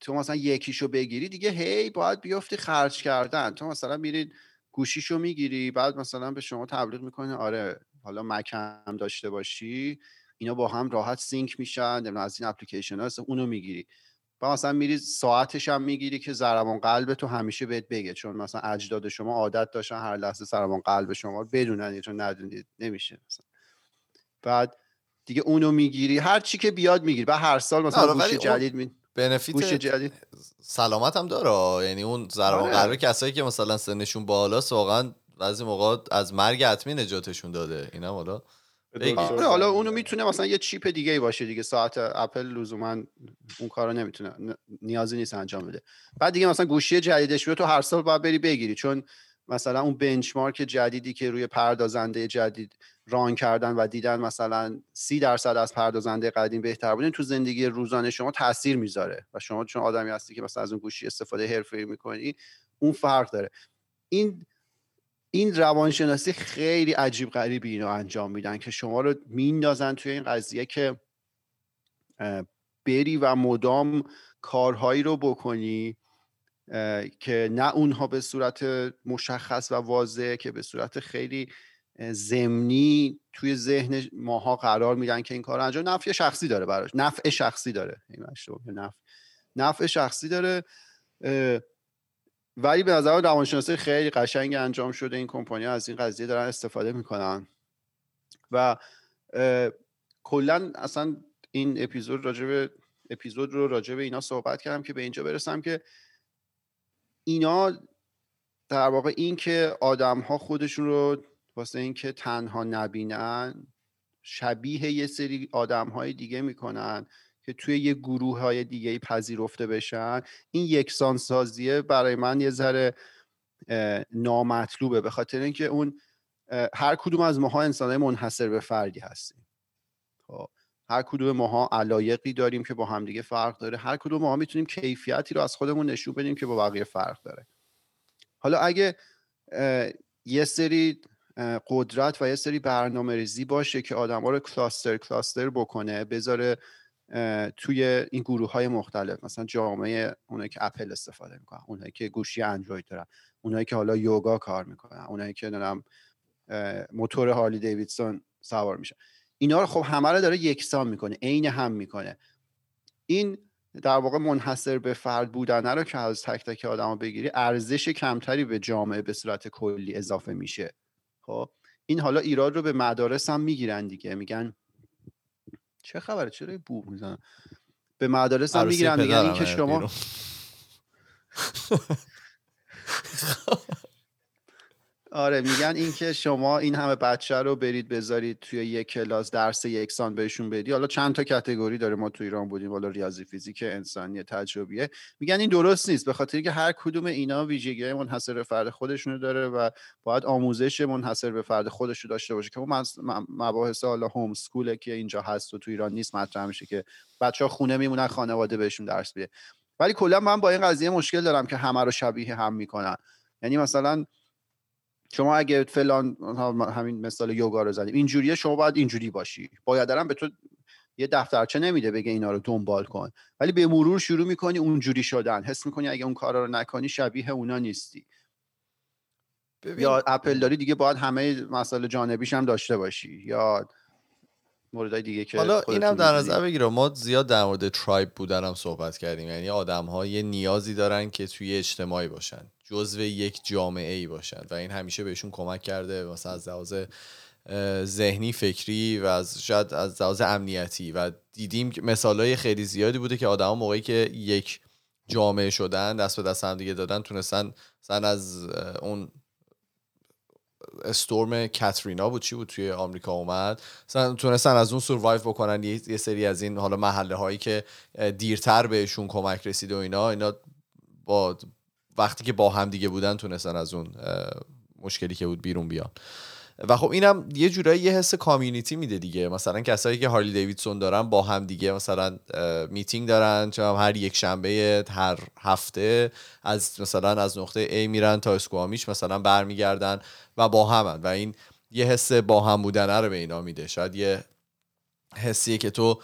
تو مثلا یکیشو بگیری دیگه هی باید بیافتی خرج کردن. تو مثلا میرید گوشیشو می‌گیری بعد مثلا به شما تبلیغ می‌کنه آره حالا مکم داشته باشی اینا با هم راحت سینک میشن از این اپلیکیشن ها اونو می‌گیری. و مثلا میری ساعتش هم می‌گیری که ضربان قلب تو همیشه بهت بگه. چون مثلا اجداد شما عادت داشتن هر لحظه ضربان قلب شما رو بدونن چون ندونید نمیشه مثلا. بعد دیگه اونو می‌گیری هر چی که بیاد می‌گیری. بعد هر سال مثلا آره، گوش ولی اون جدید می... بنفیت گوش جدید. سلامت هم داره. یعنی اون ضربان آره. قلب کسایی که مثلا سنشون بالاست واقعا بعضی موقع از مرگ حتمی نجاتشون داده. اینم حالا. آره حالا اونو می‌تونه مثلا یه چیپ دیگه ای باشه دیگه. ساعت اپل لزوما اون کارو نمی‌تونه نیازی نیست انجام بده. بعد دیگه مثلا گوشی جدیدش رو تو هر سال باید بری بگیری. چون مثلا اون بنچمارک جدیدی که روی پردازنده جدید ران کردن و دیدن مثلا سی درصد از پردازنده قدیم بهتر بودین تو زندگی روزانه شما تاثیر می‌ذاره و شما چون آدمی هستی که مثلا از اون گوشی استفاده حرفه‌ای می‌کنی اون فرق داره. این این روانشناسی خیلی عجیب غریبی اینو انجام میدن که شما رو میندازن توی این قضیه که بری و مدام کارهایی رو بکنی که نه اونها به صورت مشخص و واضح که به صورت خیلی ضمنی توی ذهن ماها قرار میدن که این کار انجام نفع شخصی داره براش. نفع شخصی داره. نفع. نفع شخصی داره ولی به نظر روانشناسی خیلی قشنگ انجام شده. این کمپانی از این قضیه دارن استفاده می‌کنن. و کلا اصلا این اپیزود راجع به اپیزود رو راجع اینا صحبت کردم که به اینجا برسم که اینا در واقع این که آدم ها خودشون رو واسه اینکه تنها نبینن شبیه یه سری آدم های دیگه می‌کنن که توی یه گروه های دیگه پذیرفته بشن. این یکسان سازیه برای من یه ذره نامطلوبه. به خاطر اینکه اون هر کدوم از ماها انسانهای منحصر به فردی هستیم. خب هر کدوم ماها علایقی داریم که با همدیگه فرق داره. هر کدوم ماها می‌تونیم کیفیتی رو از خودمون نشون بدیم که با بقیه فرق داره. حالا اگه یه سری قدرت و یه سری برنامه ریزی باشه که آدم ها رو کلاستر کلاستر بکنه بذاره توی این گروه های مختلف. مثلا جامعه اونایی که اپل استفاده می‌کنن اونایی که گوشی اندروید دارن اونایی که حالا یوگا کار می‌کنن اونایی که اه، موتور هارلی دیویدسون سوار میشن. اینا رو خب همه رو داره یکسان می‌کنه عین هم می‌کنه. این در واقع منحصر به فرد بودنه رو که از تک تک آدما بگیری ارزش کمتری به جامعه به صورت کلی اضافه میشه. خب این حالا ایراد رو به مدارس هم می‌گیرن دیگه. میگن چه خبره؟ چرا بوق می‌زنن؟ به مدارس هم می‌گیرن میگن این که شما. آره میگن این که شما این همه بچه رو برید بذارید توی یک کلاس درس یکسان بهشون بدی. حالا چند تا کتگوری داره ما تو ایران بودیم حالا ریاضی فیزیک انسانی تجربیه. میگن این درست نیست به خاطر که هر کدوم اینا ویژگی منحصر به فرد خودشونو داره و باید آموزش منحصر به فرد خودش رو داشته باشه که اون مباحث حالا هوم سکوله که اینجا هست و تو ایران نیست مطرح میشه که بچه ها خونه میمونن خانواده بهشون درس میده. ولی کلا من با این قضیه مشکل دارم که همه رو شبیه هم می‌کنن. یعنی مثلا شما اگه فلان همین مثال یوگا رو زدیم اینجوریه شما باید اینجوری باشی. باید دارم به تو یه دفترچه نمیده بگه اینا رو دنبال کن. ولی به مرور شروع می‌کنی اونجوری شدن. حس می‌کنی اگه اون کارا رو نکنی شبیه اونا نیستی. ببین، یا اپل داری دیگه باید همه مسائل جانبیش هم داشته باشی. یا موردهای دیگه که حالا اینم در. نظر بگیره ما زیاد در مورد ترایب بودن هم صحبت کردیم. یعنی آدم ها یه نیازی دارن که توی اجتماعی باشن جزو یک جامعه ای باشن و این همیشه بهشون کمک کرده. مثلا از لحاظ ذهنی فکری و از شاید از لحاظ امنیتی. و دیدیم که مثالای خیلی زیادی بوده که آدما موقعی که یک جامعه شدن دست به دست هم دیگه دادن تونستن مثلا از اون استورم کاترینا بود چی بود توی آمریکا اومد؟ تونستن از اون سوروایو بکنن یه, سری از این حالا محله هایی که دیرتر بهشون کمک رسیده و اینا اینا با وقتی که با هم دیگه بودن تونستن از اون مشکلی که بود بیرون بیان. و خب اینم یه جورایی یه حس کامیونیتی میده دیگه. مثلا کسایی که هارلی دیویدسون دارن با هم دیگه مثلا میتینگ دارن هم هر یک شنبه هر هفته از مثلا از نقطه A میرن تا اسکوامیش مثلا برمیگردن و با همن. و این یه حس با هم بودنه رو به اینا میده. شاید یه حسیه که تو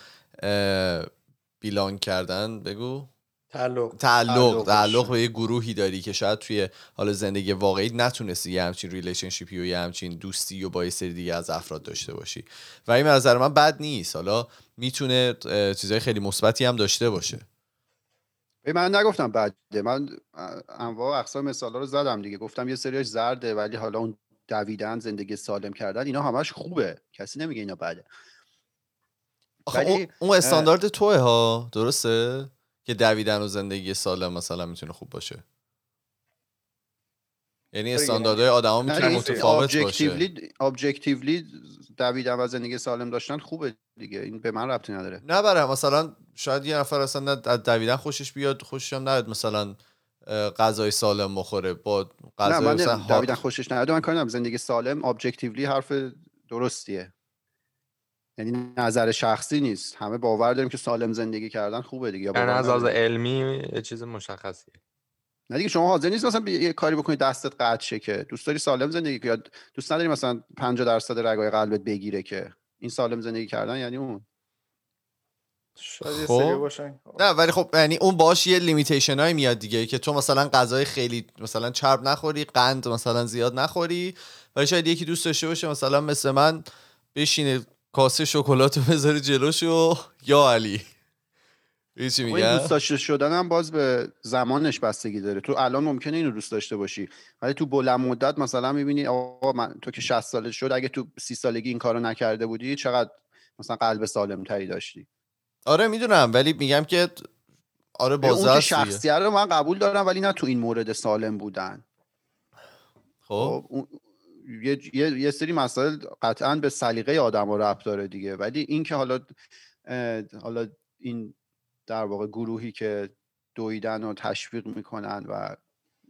بیلانگ کردن. بگو. تعلق. تعلق تعلق. به یه گروهی داری که شاید توی حال زندگی واقعی نتونستی یه همچین relationship ی و یه همچین دوستی و با یه سری دیگه از افراد داشته باشی. و این نظر من بد نیست. حالا می‌تونه چیزهای خیلی مثبتی هم داشته باشه. من نگفتم بده. من انواع اقسام مثالا رو زدم دیگه. گفتم یه سریاش زرده ولی حالا اون دویدن زندگی سالم کردن اینا همش خوبه. کسی نمیگه اینا بده. ولی اون استاندارد توه ها. درسته؟ که دویدن و زندگی سالم مثلا می‌تونه خوب باشه. یعنی استانداردهای آدما می‌تونه متفاوت باشه. ابجکتیولی دویدن و زندگی سالم داشتن خوبه دیگه. این به من ربطی نداره. نه برای مثلا شاید یه نفر اصلا دویدن خوشش بیاد خوشش هم نیاد مثلا غذای سالم بخوره. با غذای نه من دویدن خوشش نیاد. من کاری زندگی سالم ابجکتیولی حرف درستیه. یعنی نظر شخصی نیست. همه باور داریم که سالم زندگی کردن خوبه دیگه یعنی از لحاظ علمی یه چیز مشخصیه. نه دیگه شما حاضر نیست مثلا یه کاری بکنی دستت قطع شه که. دوست داری سالم زندگی کنی دوست نداری مثلا 50 درصد رگای قلبت بگیره که. این سالم زندگی کردن یعنی اون. خب. نه ولی خب یعنی اون باش یه لیمیتیشن های میاد دیگه که تو مثلا غذای خیلی مثلا چرب نخوری قند مثلا زیاد نخوری ولی شاید یکی دوست داشته باشه مثلا مثل من بشینه کاسه شکلات رو بذاره جلوش و یا علی. چی میگم دوست داشته شدن هم باز به زمانش بستگی داره. تو الان ممکنه اینو دوست داشته باشی. ولی تو بلند مدت مثلا می‌بینی آقا من تو که 60 ساله شد اگه تو 30 سالگی این کارو نکرده بودی چقدر مثلا قلب سالم تری داشتی؟ آره می‌دونم. ولی میگم که آره بازه اون شخصیت رو من قبول دارم ولی نه تو این مورد سالم بودن. خب, خب، یه،, یه،, سری مسائل قطعا به سلیقه آدم ربط داره دیگه. ولی این که حالا حالا این در واقع گروهی که دویدن و تشویق می‌کنن و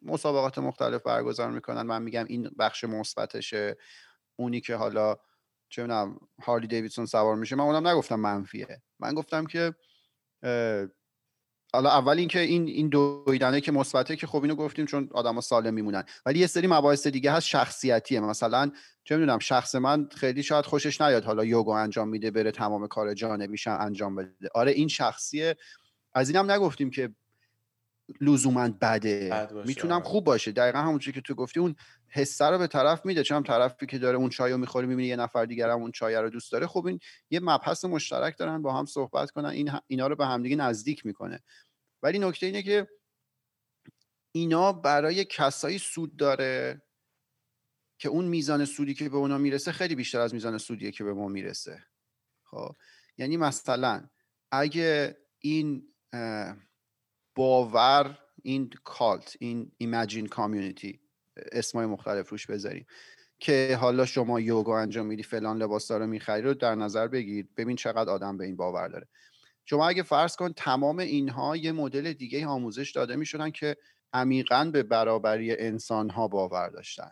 مسابقات مختلف برگزار می‌کنن من میگم این بخش مثبتشه. اونی که حالا چه می‌دونم هارلی دیویدسون سوار میشه من اونم نگفتم منفیه. من گفتم که حالا اول اینکه این این دویدنه که مثبته که خب اینو گفتیم چون آدما سالم میمونن. ولی یه سری مباحث دیگه هست شخصیتیه. مثلا چه می‌دونم شخص من خیلی شاید خوشش نیاد حالا یوگا انجام میده بره تمام کار جانبیش انجام بده. آره این شخصیه. از اینم نگفتیم که لزوما بده. می‌تونم آره. خوب باشه. دقیقا همون که تو گفتی اون حسه رو به طرف میده چون طرفی که داره اون چای رو می‌خوره می‌بینی یه نفر دیگر هم اون چای رو دوست داره. خب این یه مبحث مشترک دارن با هم صحبت کنن. این اینا رو به همدیگه نزدیک می‌کنه. ولی نکته اینه که اینا برای کسایی سود داره که اون میزان سودی که به اونا می‌رسه خیلی بیشتر از میزان سودیه که به ما می‌رسه. خب یعنی مثلا اگه این باور این کالت این ایمجین کامیونیتی اسمای مختلف روش بذاریم. که حالا شما یوگا انجام میدی فلان لباس رو می‌خری رو در نظر بگیر ببین چقدر آدم به این باور داره. شما اگه فرض کن تمام اینها یه مدل دیگه آموزش داده می‌شدن که عمیقا به برابری انسان ها باور داشتن.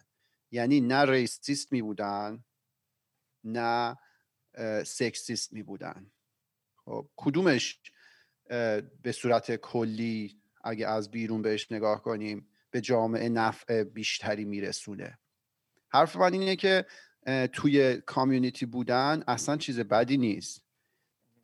یعنی نه ریسیست می بودن نه سکسیست می بودن خب کدومش به صورت کلی اگه از بیرون بهش نگاه کنیم به جامعه نفع بیشتری میرسونه. حرف من اینه که توی کامیونیتی بودن اصلا چیز بدی نیست.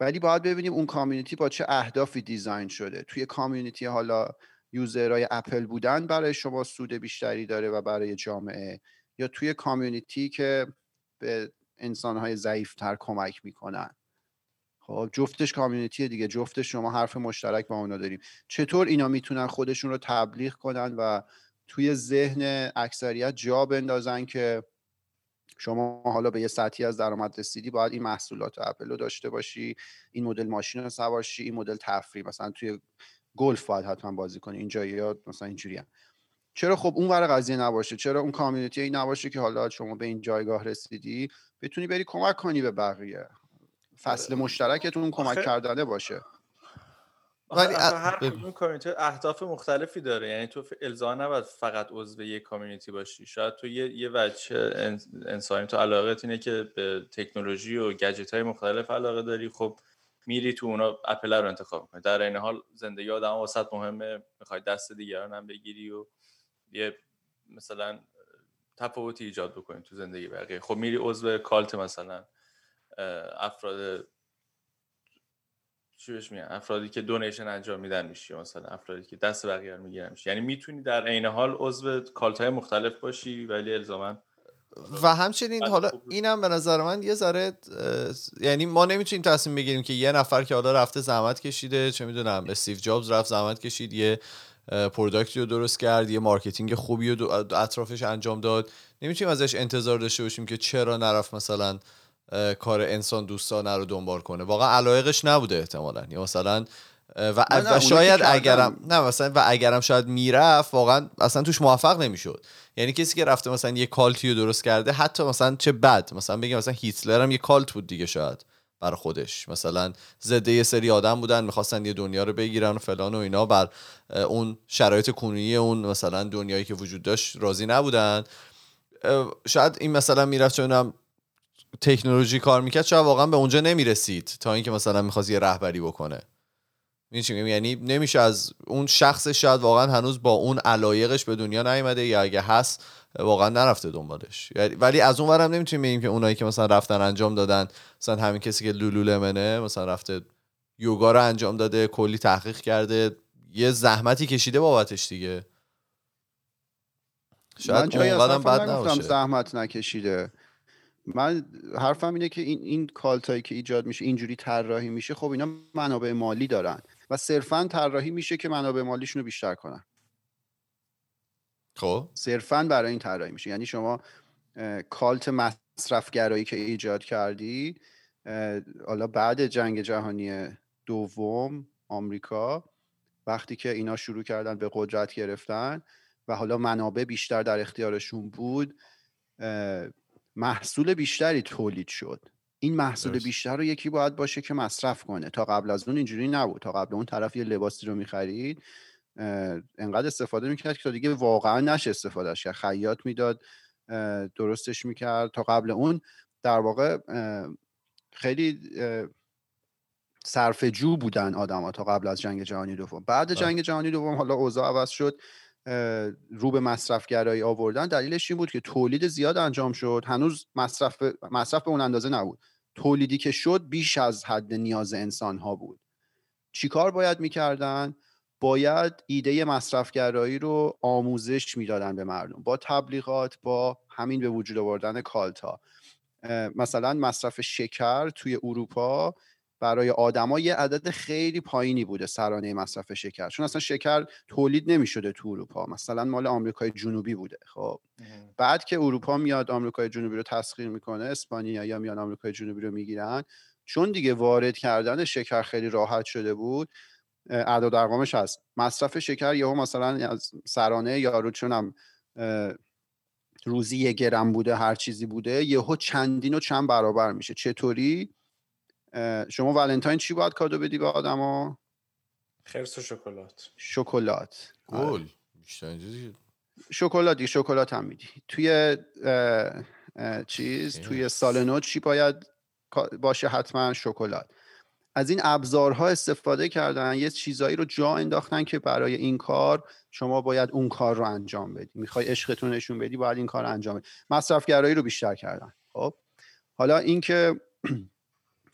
ولی باید ببینیم اون کامیونیتی با چه اهدافی دیزاین شده. توی کامیونیتی حالا یوزرهای اپل بودن برای شما سود بیشتری داره و برای جامعه. یا توی کامیونیتی که به انسانهای ضعیفتر کمک می‌کنن. خب جفتش کامیونیتی دیگه. جفتش شما حرف مشترک با اونا داریم. چطور اینا می‌تونن خودشون رو تبلیغ کنن و توی ذهن اکثریت جا بندازن که شما حالا به یه سطحی از درآمد رسیدی باید این محصولات اپل رو داشته باشی این مدل ماشین رو سوار این مدل تفریح. مثلا توی گلف باید حتما بازی کنی. اینجا یا مثلا اینجوری هم. چرا خب اون ور قضیه نباشه؟ چرا اون کامیونیتی نباشه که حالا شما به این جایگاه رسیدی؟ بتونی بری کمک کنی به بقیه. فصل. مشترکتون کمک کردنه باشه. ولی هر کامیونیتی اهداف مختلفی داره. یعنی تو الزام نباید فقط عضو یک کامیونیتی باشی. شاید تو یه یه بچه انسانی تو علاقت اینه که به تکنولوژی و گجت های مختلف علاقه داری. خب میری تو اونا اپل رو انتخاب کنی در این حال زندگی آدم واسط مهمه. می‌خوای دست دیگران هم بگیری و یه مثلا تفاوتی ایجاد بکنی تو زندگی بقیه. خب میری عضو کالت مثلا. افراد چی بهش افرادی که دونیشن انجام میدن میشی مثلا افرادی که دست بقیه رو می‌گیرن میشی. یعنی می‌تونی در عین حال عضو کالت های مختلف باشی ولی الزاما و همچنین حالا. اینم به نظر من یه ذره یعنی ما نمی‌تونیم تصمیم بگیریم که یه نفر که حالا رفته زحمت کشیده چه می‌دونم استیو جابز رفت زحمت کشید یه product ی رو درست کرد یه marketing خوبی رو دو- اطرافش انجام داد. نمی‌تونیم ازش انتظار داشته باشیم که چرا نرفت مثلا کار انسان دوستانه رو دنبال کنه. واقعا علایقش نبوده احتمالا. یا مثلا و, و شاید. اگرم نه مثلا و اگرم شاید می‌رفت واقعا اصلا توش موفق نمی‌شد. یعنی کسی که رفته مثلا یه کالتی رو درست کرده حتی مثلا چه بد. مثلا بگیم مثلا هیتلر هم یه کالت بود دیگه شاید برای خودش. مثلا ضد یه سری آدم بودن می‌خواستن یه دنیا رو بگیرن و فلان و اینا. بر اون شرایط کنونی اون مثلا دنیایی که وجود داشت راضی نبودن. شاید این مثلا می‌رفت چون هم تکنولوژی کار می‌کرد شاید واقعا به اونجا نمی‌رسید تا اینکه مثلا می‌خواست یه رهبری بکنه؟ یعنی نمیشه از اون شخص شاید واقعا هنوز با اون علایقش به دنیا نیومده یا اگه هست واقعا نرفته دنبالش. یعنی- ولی از اون ورم نمی‌تونیم بگیم که اونایی که مثلا رفتن انجام دادن مثلا همین کسی که لولولمنه مثلا رفته یوگا رو انجام داده کلی تحقیق کرده یه زحمتی کشیده بابتش دیگه. من شاید جایی اونقدر اصلا بد نباشه. زحمت نکشیده. من حرفم اینه که این این کالتایی که ایجاد میشه اینجوری طراحی میشه خب اینا منابع مالی دارن و صرفا طراحی میشه که منابع مالیشون رو بیشتر کنن. خب. صرفا برای این طراحی میشه. یعنی شما کالت مصرفگرایی که ایجاد کردی حالا بعد جنگ جهانی دوم آمریکا وقتی که اینا شروع کردن به قدرت گرفتن و حالا منابع بیشتر در اختیارشون بود محصول بیشتری تولید شد. این محصول درست. بیشتر رو یکی باید باشه که مصرف کنه. تا قبل از اون اینجوری نبود. تا قبل اون طرف یه لباسی رو می‌خرید انقدر استفاده می‌کرد که تا دیگه واقعا نشه استفادهش کرد. خیاط می‌داد درستش می‌کرد. تا قبل اون در واقع خیلی صرف جو بودن آدم تا قبل از جنگ جهانی دوم. بعد. جنگ جهانی دوم حالا اوضاع عوض شد. رو به مصرفگرایی آوردن دلیلش این بود که تولید زیاد انجام شد. هنوز مصرف مصرف به اون اندازه نبود. تولیدی که شد بیش از حد نیاز انسان ها بود چیکار باید می‌کردن؟ باید ایده مصرفگرایی رو آموزش می‌دادن به مردم. با تبلیغات با همین به وجود آوردن کالتا. مثلا مصرف شکر توی اروپا برای آدما یه عدد خیلی پایینی بوده سرانه مصرف شکر. چون اصلا شکر تولید نمی‌شده تو اروپا. مثلا مال آمریکای جنوبی بوده. خب. بعد که اروپا میاد آمریکای جنوبی رو تسخیر می‌کنه اسپانیا یا میان آمریکای جنوبی رو می‌گیرن چون دیگه وارد کردن شکر خیلی راحت شده بود اعداد ارقامش هست. مصرف شکر یهو مثلا از سرانه یارو چونم روزی یه گرم بوده هر چیزی بوده یهو چندین و چند برابر میشه. چطوری؟ شما ولنتاین چی باید کادو بدی به آدما؟ خرس و شکلات. شکلات. آره. گل. شکلات دیگه شکلات هم میدی. توی اه، اه، چیز توی سال نو چی باید باشه حتما شکلات. از این ابزارها استفاده کردن یه چیزایی رو جا انداختن که برای این کار شما باید اون کار رو انجام بدی. می‌خوای عشقتون نشون بدی باید این کار رو انجام بدی. مصرفگرایی رو بیشتر کردن. خب. حالا اینکه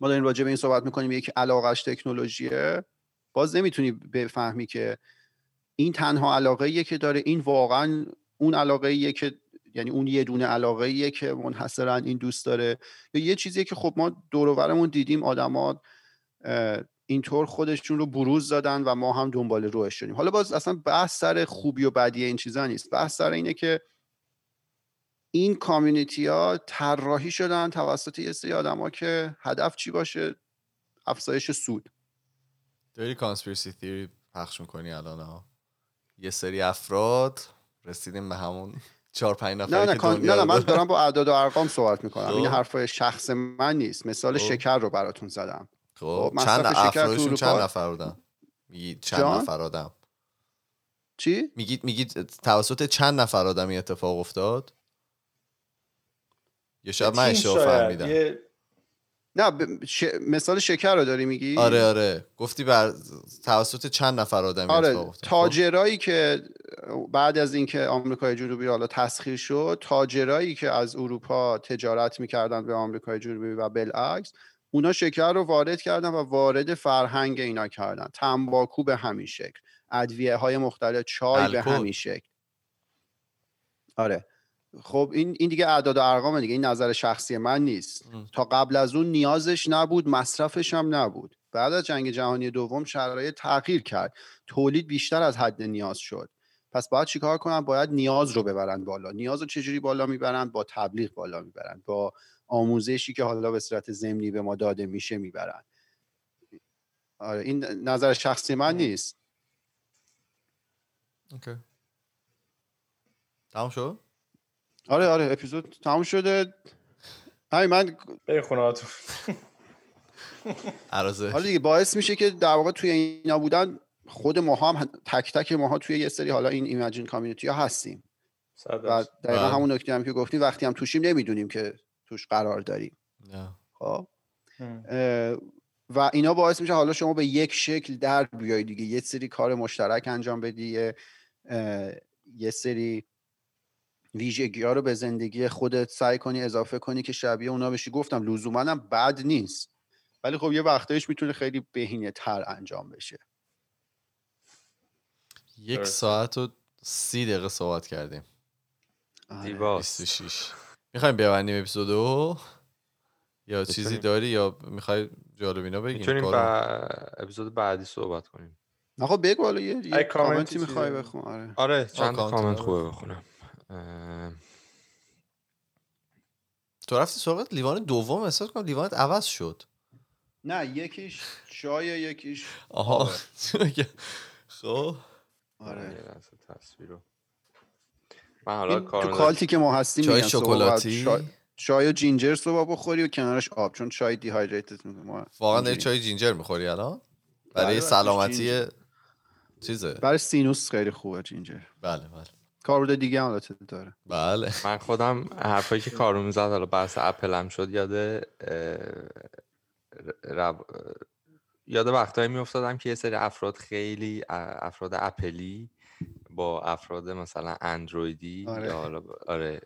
ما داریم راجع به این صحبت می‌کنیم یکی علاقش تکنولوژیه. باز نمی‌تونی بفهمی که این تنها علاقه که داره این واقعا اون علاقه که یعنی اون یه دونه علاقه که منحصرا این دوست داره. یا یه چیزیه که خب ما دور و برمون دیدیم آدما اینطور خودشون رو بروز دادن و ما هم دنبال روش شدیم. حالا باز اصلا بحث سر خوبی و بدی این چیزا نیست. بحث سر اینه که این کامیونیتی ها طراحی شدن توسط یه سری آدما که هدف چی باشه؟ افزایش سود. داری کانسپیرسی تیوری پخش می‌کنی الان ها یه سری افراد رسیدیم به همون چهار پنج نه نفری نه که نه, نه من. دارم با اعداد و ارقام صحبت می‌کنم. این خب. حرفای شخص من نیست. مثال خب. شکر رو براتون زدم. خب. خب، چند افرادشون چند نفر بودن؟ میگی چند جان؟ نفر آدم؟ چی؟ میگید میگید توسط چند نفر آدمی اتفاق افتاد؟ یا شاید من اشتباه. فهمیدم. یه نه ب- ش... مثال شکر رو داری میگی؟ آره آره. گفتی بر توسط چند نفر آدمی اتفاق آره خب. تاجرایی که بعد از اینکه آمریکای جنوبی حالا تسخیر شد تاجرایی که از اروپا تجارت می‌کردن به آمریکای جنوبی و بالعکس اونا شکر رو وارد کردن و وارد فرهنگ اینا کردن. تنباکو به همین شکل. ادویه های مختلف چای به الکل. همین شکل. آره. خب این این دیگه اعداد و ارقام دیگه این نظر شخصی من نیست. تا قبل از اون نیازش نبود مصرفش هم نبود. بعد از جنگ جهانی دوم شرایط تغییر کرد. تولید بیشتر از حد نیاز شد. پس باید چیکار کنن؟ باید نیاز رو ببرن بالا. نیاز رو چجوری بالا می‌برن؟ با تبلیغ بالا می‌برن. با آموزشی که حالا به صورت ضمنی به ما داده میشه می‌برن. آره این نظر شخصی من نیست. اوکی. تمام شد؟ آره آره اپیزود تموم شده. همین من بریم خونه هاتون. عرضه حالا دیگه باعث میشه که در واقع توی اینا بودن خود ماها هم تک تک ماها توی یه سری حالا این ایمجین کامیونیتی ها هستیم. و دقیقا بله. همون نکته هم که گفتی وقتی هم توشیم نمی‌دونیم که توش قرار داریم. نه. خب؟ و اینا باعث میشه حالا شما به یک شکل در بیای دیگه. یه سری کار مشترک انجام بدی یه سری ویژگی ها رو به زندگی خودت سعی کنی اضافه کنی که شبیه اونا بشی. گفتم لزوما هم بد نیست. ولی خب یه وقتایش می‌تونه خیلی بهینه تر انجام بشه. یک. ساعت و سی دقیقه صحبت کردیم. آره. دیواست 26 می‌خوایم ببندیم اپیزودو یا چیزی. داری یا می‌خوای جالبینا بگیم؟ می‌تونیم؟ با اپیزود بعدی صحبت کنیم. نه خب بگو حالا یه, کامنتی می‌خوای بخون. آره. آره چند کامنت رو خوبه بخون. بخونم. تو رفتی سراغ لیوان دوم احساس کنم لیوانت عوض شد. نه یکیش چای یکیش آها. خب. آره. یه لحظه تصویر رو. من حالا تو کالتی که ما هستیم چای شکلاتی؟ چای- جینجر صبح بخوری و کنارش آب چون چای دیهایدریتت می‌کنه. ما واقعا داری. چای جینجر می‌خوری الان؟ بله، برای سلامتی. چیزه؟ برای سینوس خیلی خوبه جینجر. بله بله. کاربرد دیگه هم البته داره. بله. من خودم حرفایی که کارو می‌زد حالا بحث اپل هم شد یاد رب- یاد وقتایی میافتادم که یه سری افراد خیلی افراد اپلی با افراد مثلا اندرویدی آره. یا حالا ب- آره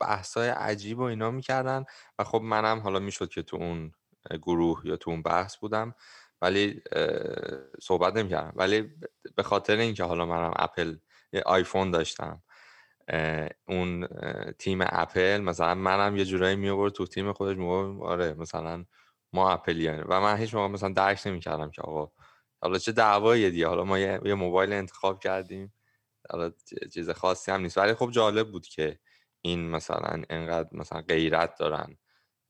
بحثای عجیب و اینا می‌کردن و خب منم حالا می‌شد که تو اون گروه یا تو اون بحث بودم ولی صحبت نمی‌کردم. ولی به خاطر اینکه حالا منم اپل یه آیفون داشتم. اون تیم اپل مثلا منم یه جورایی می آورد تو تیم خودش می‌گفت آره مثلا ما اپلی و من هیچ موقع مثلا درک نمی‌کردم که آقا حالا چه دعواییه دیگه. حالا ما یه, موبایل انتخاب کردیم. حالا چیز خاصی هم نیست. ولی خب جالب بود که این مثلا انقدر مثلا غیرت دارن.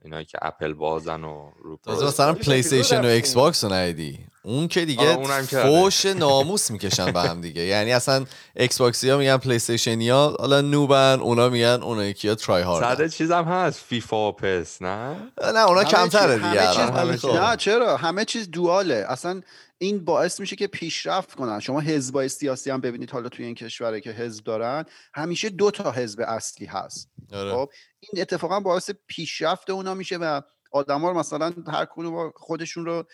اینایی که اپل بازن و رو تازه مثلا پلی استیشن و رفتیم. ایکس باکس رو ندیدی اون که آره، دیگه که آره. فوش ناموس می‌کشن به هم دیگه یعنی اصلا ایکس باکسی ها میگن پلی استیشن ها حالا نوبن اونا میگن اون یکی ها ترای صد هارد چیزم هست فیفا و پس نه نه اونا کمتره دیگه همه خب. چیز- نه چرا همه چیز دواله اصلا این باعث میشه که پیشرفت کنن. شما حزبای سیاسی هم ببینید حالا توی این کشوره که حزب دارن همیشه دو تا حزب اصلی هست. آره. خب این اتفاقا باعث پیشرفت اونا میشه و آدما رو مثلا هر کدوم خودشون رو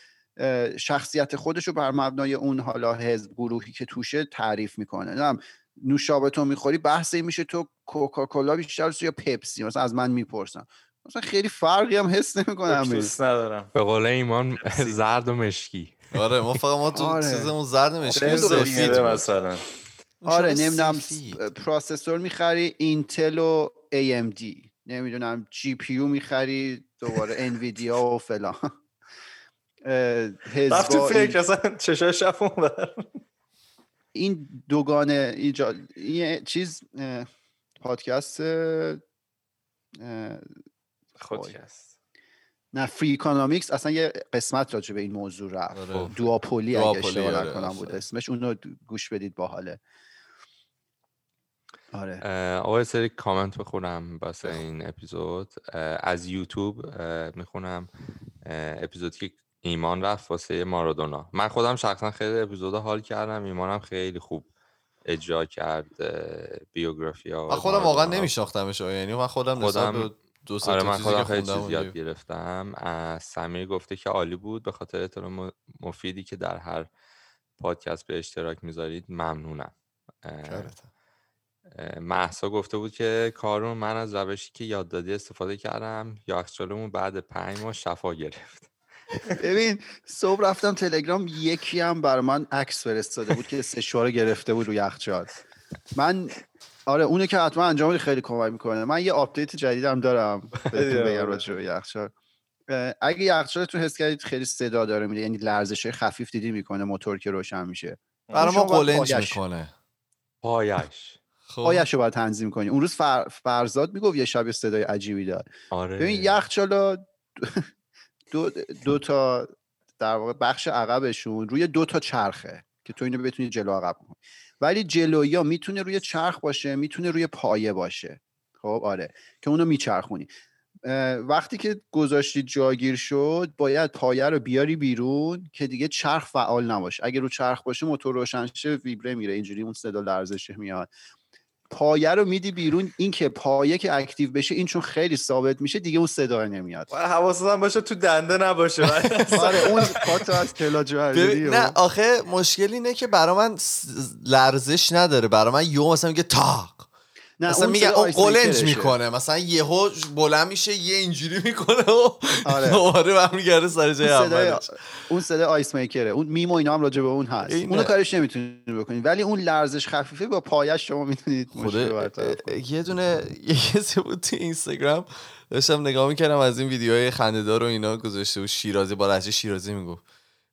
شخصیت خودش رو بر مبنای اون حالا حزب گروهی که توشه تعریف می‌کنه. نم نوشابه تو می‌خوری بحث این میشه تو کوکاکولا بیشتر یا پپسی مثلا از من می‌پرسن. مثلا خیلی فرقی هم حس نمی‌کنم دوست ندارم. به قول ایمان زرد و مشکی. آره ما فقط ما تو آره. چیزمون زرد سفید. مثلا. آره نمی‌دونم. processor می‌خری اینتل و AMD نمی‌دونم GPU می‌خری دوباره Nvidia و فلان. رفت تو فکر اصلا اون بر این دوگانه ایجاد این یه چیز پادکست خودکست نه Freakonomics اصلا یه قسمت راجع به این موضوع رفت. آره. duopoly اگه duopoly، اشتباه آره، نکنم بود. اسمش. اونو گوش بدید باحاله. آره. اه، آقا یه سری کامنت بخونم واسه. این اپیزود. از یوتیوب می‌خونم اپیزودی که ایمان رفت واسه مارادونا. من خودم شخصا خیلی اپیزود حال کردم. ایمانم خیلی خوب اجرا کرد بیوگرافی ها من خودم واقعا نمیشناختمش. یعنی من خودم خودم- دو سه آره من خودم خیلی چیز یاد گرفتم. از سمیر گفته که عالی بود. به خاطر اطلاع مفیدی که در هر پادکست به اشتراک می‌ذارید ممنونم. محسا گفته بود که کارون من از روشی که یاد دادی استفاده کردم یخچالمون بعد پنج ماه شفا گرفت. ببین صبح رفتم تلگرام یکی هم بر من عکس فرستاده بود که سشوار گرفته بود رو یخچال. من آره اونو که حتما انجام بدی خیلی کمک می‌کنه. من یه update جدیدم دارم. بهتون بگم راجع به یخچال. اگه یخچالتون حس کردید خیلی صدا داره میده یعنی لرزش خفیف دیدی می‌کنه موتور که روشن میشه. برای ما قلنج پایش- می‌کنه. پایش. خب. پایش رو باید تنظیم کنی. اون روز فر... فرزاد می‌گفت یه شب صدای عجیبی داد آره. ببین یخچالا دو, دو تا در واقع بخش عقبشون روی دو تا چرخه که تو اینو بتونی جلو عقب کنی. ولی جلویی می‌تونه روی چرخ باشه می‌تونه روی پایه باشه. خب آره. که اونو میچرخونی. وقتی که گذاشتی جاگیر شد باید پایه رو بیاری بیرون که دیگه چرخ فعال نباشه. اگه رو چرخ باشه موتور روشن شه ویبره میره. اینجوری اون صدا لرزشه میاد. پایه رو میدی بیرون این که پایه که اکتیو بشه این چون خیلی ثابت میشه دیگه اون صدا نمیاد. حواست هم باشه تو دنده نباشه. آره اون پاتو از کلاج نه آخه مشکل اینه که برا من لرزش نداره. برا من یو مثلا میگه تاق. نه مثلا میگه اون قلنج. می‌کنه مثلا یهو بلند میشه یه اینجوری می‌کنه و آره. دوباره برمیگرده سر جای اولش اون صدای آیس میکره اون میم و اینا هم راجع به اون هست. اونو کارش نمی‌تونید بکنید ولی اون لرزش خفیفه با پایش شما می‌تونید. یه دونه یه کسی بود تو اینستاگرام داشتم نگاه می‌کردم از این ویدیوهای خندهدار و اینا گذاشته و شیرازی با لهجه شیرازی می‌گفت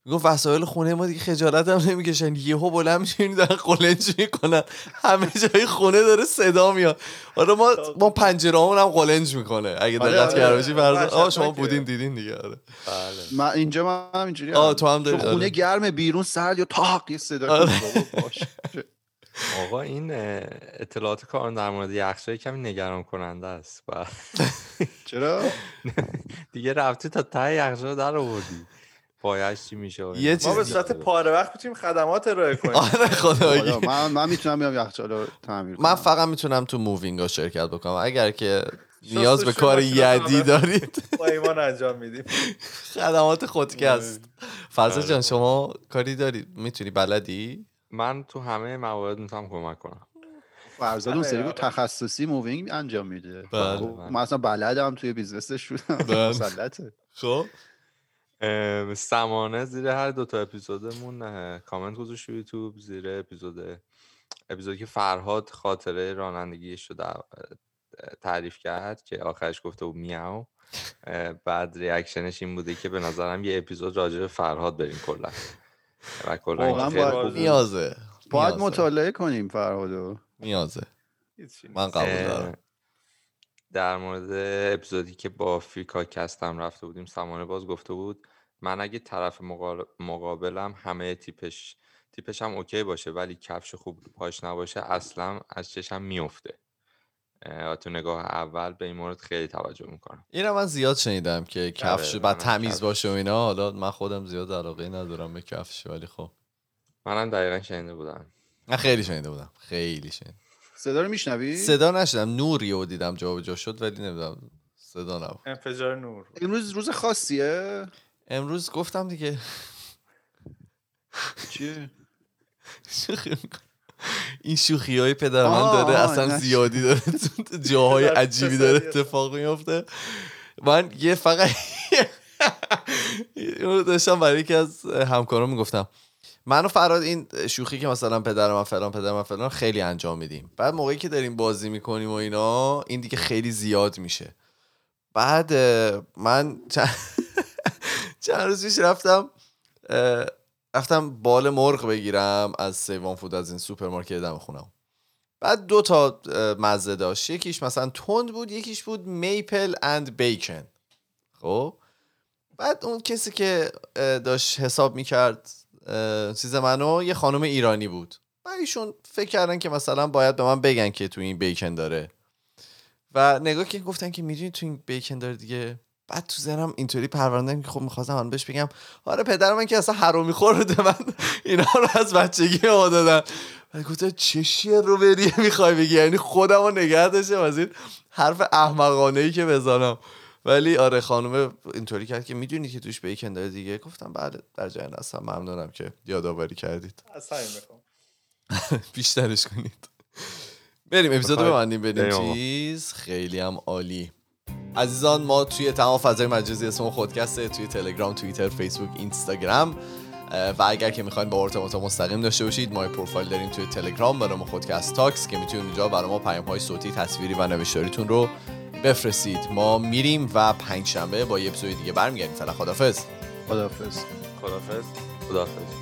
می‌گفت وسایل خونه ما دیگه خجالت هم نمی‌کشن. یهو بلند میشین دارن قلنج می‌کنن. همه جای خونه داره صدا میاد. آره ما ما پنجره هم قلنج می‌کنه. اگه آره، دقت آره. کرده باشی. آه شما بودین دیدین دیگه آره. بله. من اینجا من هم اینجوری آه،. تو هم داری، خونه آره. گرمه بیرون سرد یا تاق یه صدا آره. آقا این اطلاعات کار در مورد یخچال کمی نگران کننده است. و چرا؟ دیگه رفتی تا ته یخچال در آوردی. پایش چی میشه. یه ما چیز به صورت پاره وقت می‌تونیم خدمات ارائه کنیم. آره خدایی. خدا، من من می‌تونم بیام یخچال رو تعمیر کنم. من فقط می‌تونم تو مووینگ شرکت بکنم. اگر که نیاز به کار یدی. دارید. با ایمان انجام میدیم. خدمات خودکست. فرزا آره. جان شما کاری داری می‌تونی بلدی؟ من تو همه موارد می‌تونم کمک کنم. فرزاد اون آره، سری آره. بود تخصصی moving انجام میده. بله، خب، بله. من اصلا بلدم توی business ش شدم بله. مسلطه. خب. سمانه زیر هر دوتا اپیزودمون اه، کامنت گذاشت یوتیوب زیر اپیزود اپیزودی که فرهاد خاطره رانندگیش رو تعریف کرد که آخرش گفته بود میاو بعد reaction ش این بوده که به نظرم یه اپیزود راجع به فرهاد بریم کلا و کلا باید-. نیازه باید. مطالعه کنیم فرهادو نیازه. من قبول دارم در مورد اپیزودی که با فیکا کستم رفته بودیم سمانه باز گفته بود من اگه طرف مقابلم همه تیپش تیپش هم اوکی باشه ولی کفش خوب پاش نباشه اصلا از چشم میفته تو نگاه اول به این مورد خیلی توجه می‌کنم. اینو من زیاد شنیدم که کفش آره، بعد منم تمیز کفش. باشه و اینا حالا من خودم زیاد علاقه ندارم به کفش ولی خب. منم دقیقا شنیده بودم. من خیلی شنیده بودم. خیلی شنیده. صدا رو میشنوی؟ صدا نشدم نوری و دیدم جابجا شد ولی نمی‌دونم صدا نبود. انفجار نور. امروز روز خاصیه؟ امروز گفتم دیگه. چیه شوخی می‌کنم. این شوخی های پدر من آه، داره اصلا. زیادی داره تو جاهای عجیبی داره اتفاق میفته من یه فقط داشتم برای یکی از همکاران می‌گفتم من و فرهاد این شوخی که مثلا پدر من فلان پدر من فلان خیلی انجام میدیم. بعد موقعی که داریم بازی می‌کنیم و اینا این دیگه خیلی زیاد میشه. بعد من چند, چند روز پیش رفتم رفتم بال مرغ بگیرم از سیوان فود از این سوپرمارکت دم خونم. بعد دو تا مزه داشت. یکیش مثلا تند بود یکیش بود maple and bacon. خب؟ بعد اون کسی که داشت حساب می‌کرد چیز منو یه خانم ایرانی بود. و ایشون فکر کردن که مثلا باید به من بگن که تو این بیکن داره. و نگاه که گفتن که می‌دونی تو این بیکن داره دیگه؟ بعد تو ذهنم اینطوری پروندم که خب می‌خواستم من بهش بگم آره پدر من که اصلا حرومی خورده من. اینا رو از بچگی ما دادن. و گفتم چه شیر رو بری می‌خوای بگی؟ یعنی خودم رو نگه داشتم از این حرف احمقانه ای که بزنم. ولی آره خانم اینطوری کرد که می‌دونی که توش بیکن داره دیگه. گفتم بله در جریان هستم. ممنونم که یادآوری کردید. از می‌خوام. بیشترش کنید. بریم اپیزود ببندیم. بریم چیز. خیلی هم عالی. عزیزان ما توی تمام فضای مجازی اسم خودکسته توی تلگرام توییتر فیسبوک اینستاگرام. و اگر که می‌خواین با ارتباط مستقیم داشته باشید ما پروفایل داریم توی تلگرام برای ما خودکست تاکس که می‌تونید اونجا برای ما پیام های صوتی تصویری و نوشتاریتون رو بفرستید. ما میریم و پنج شنبه با یه اپیزود دیگه برمیگردیم. فعلا خدافظ خدافظ خدافظ خدافظ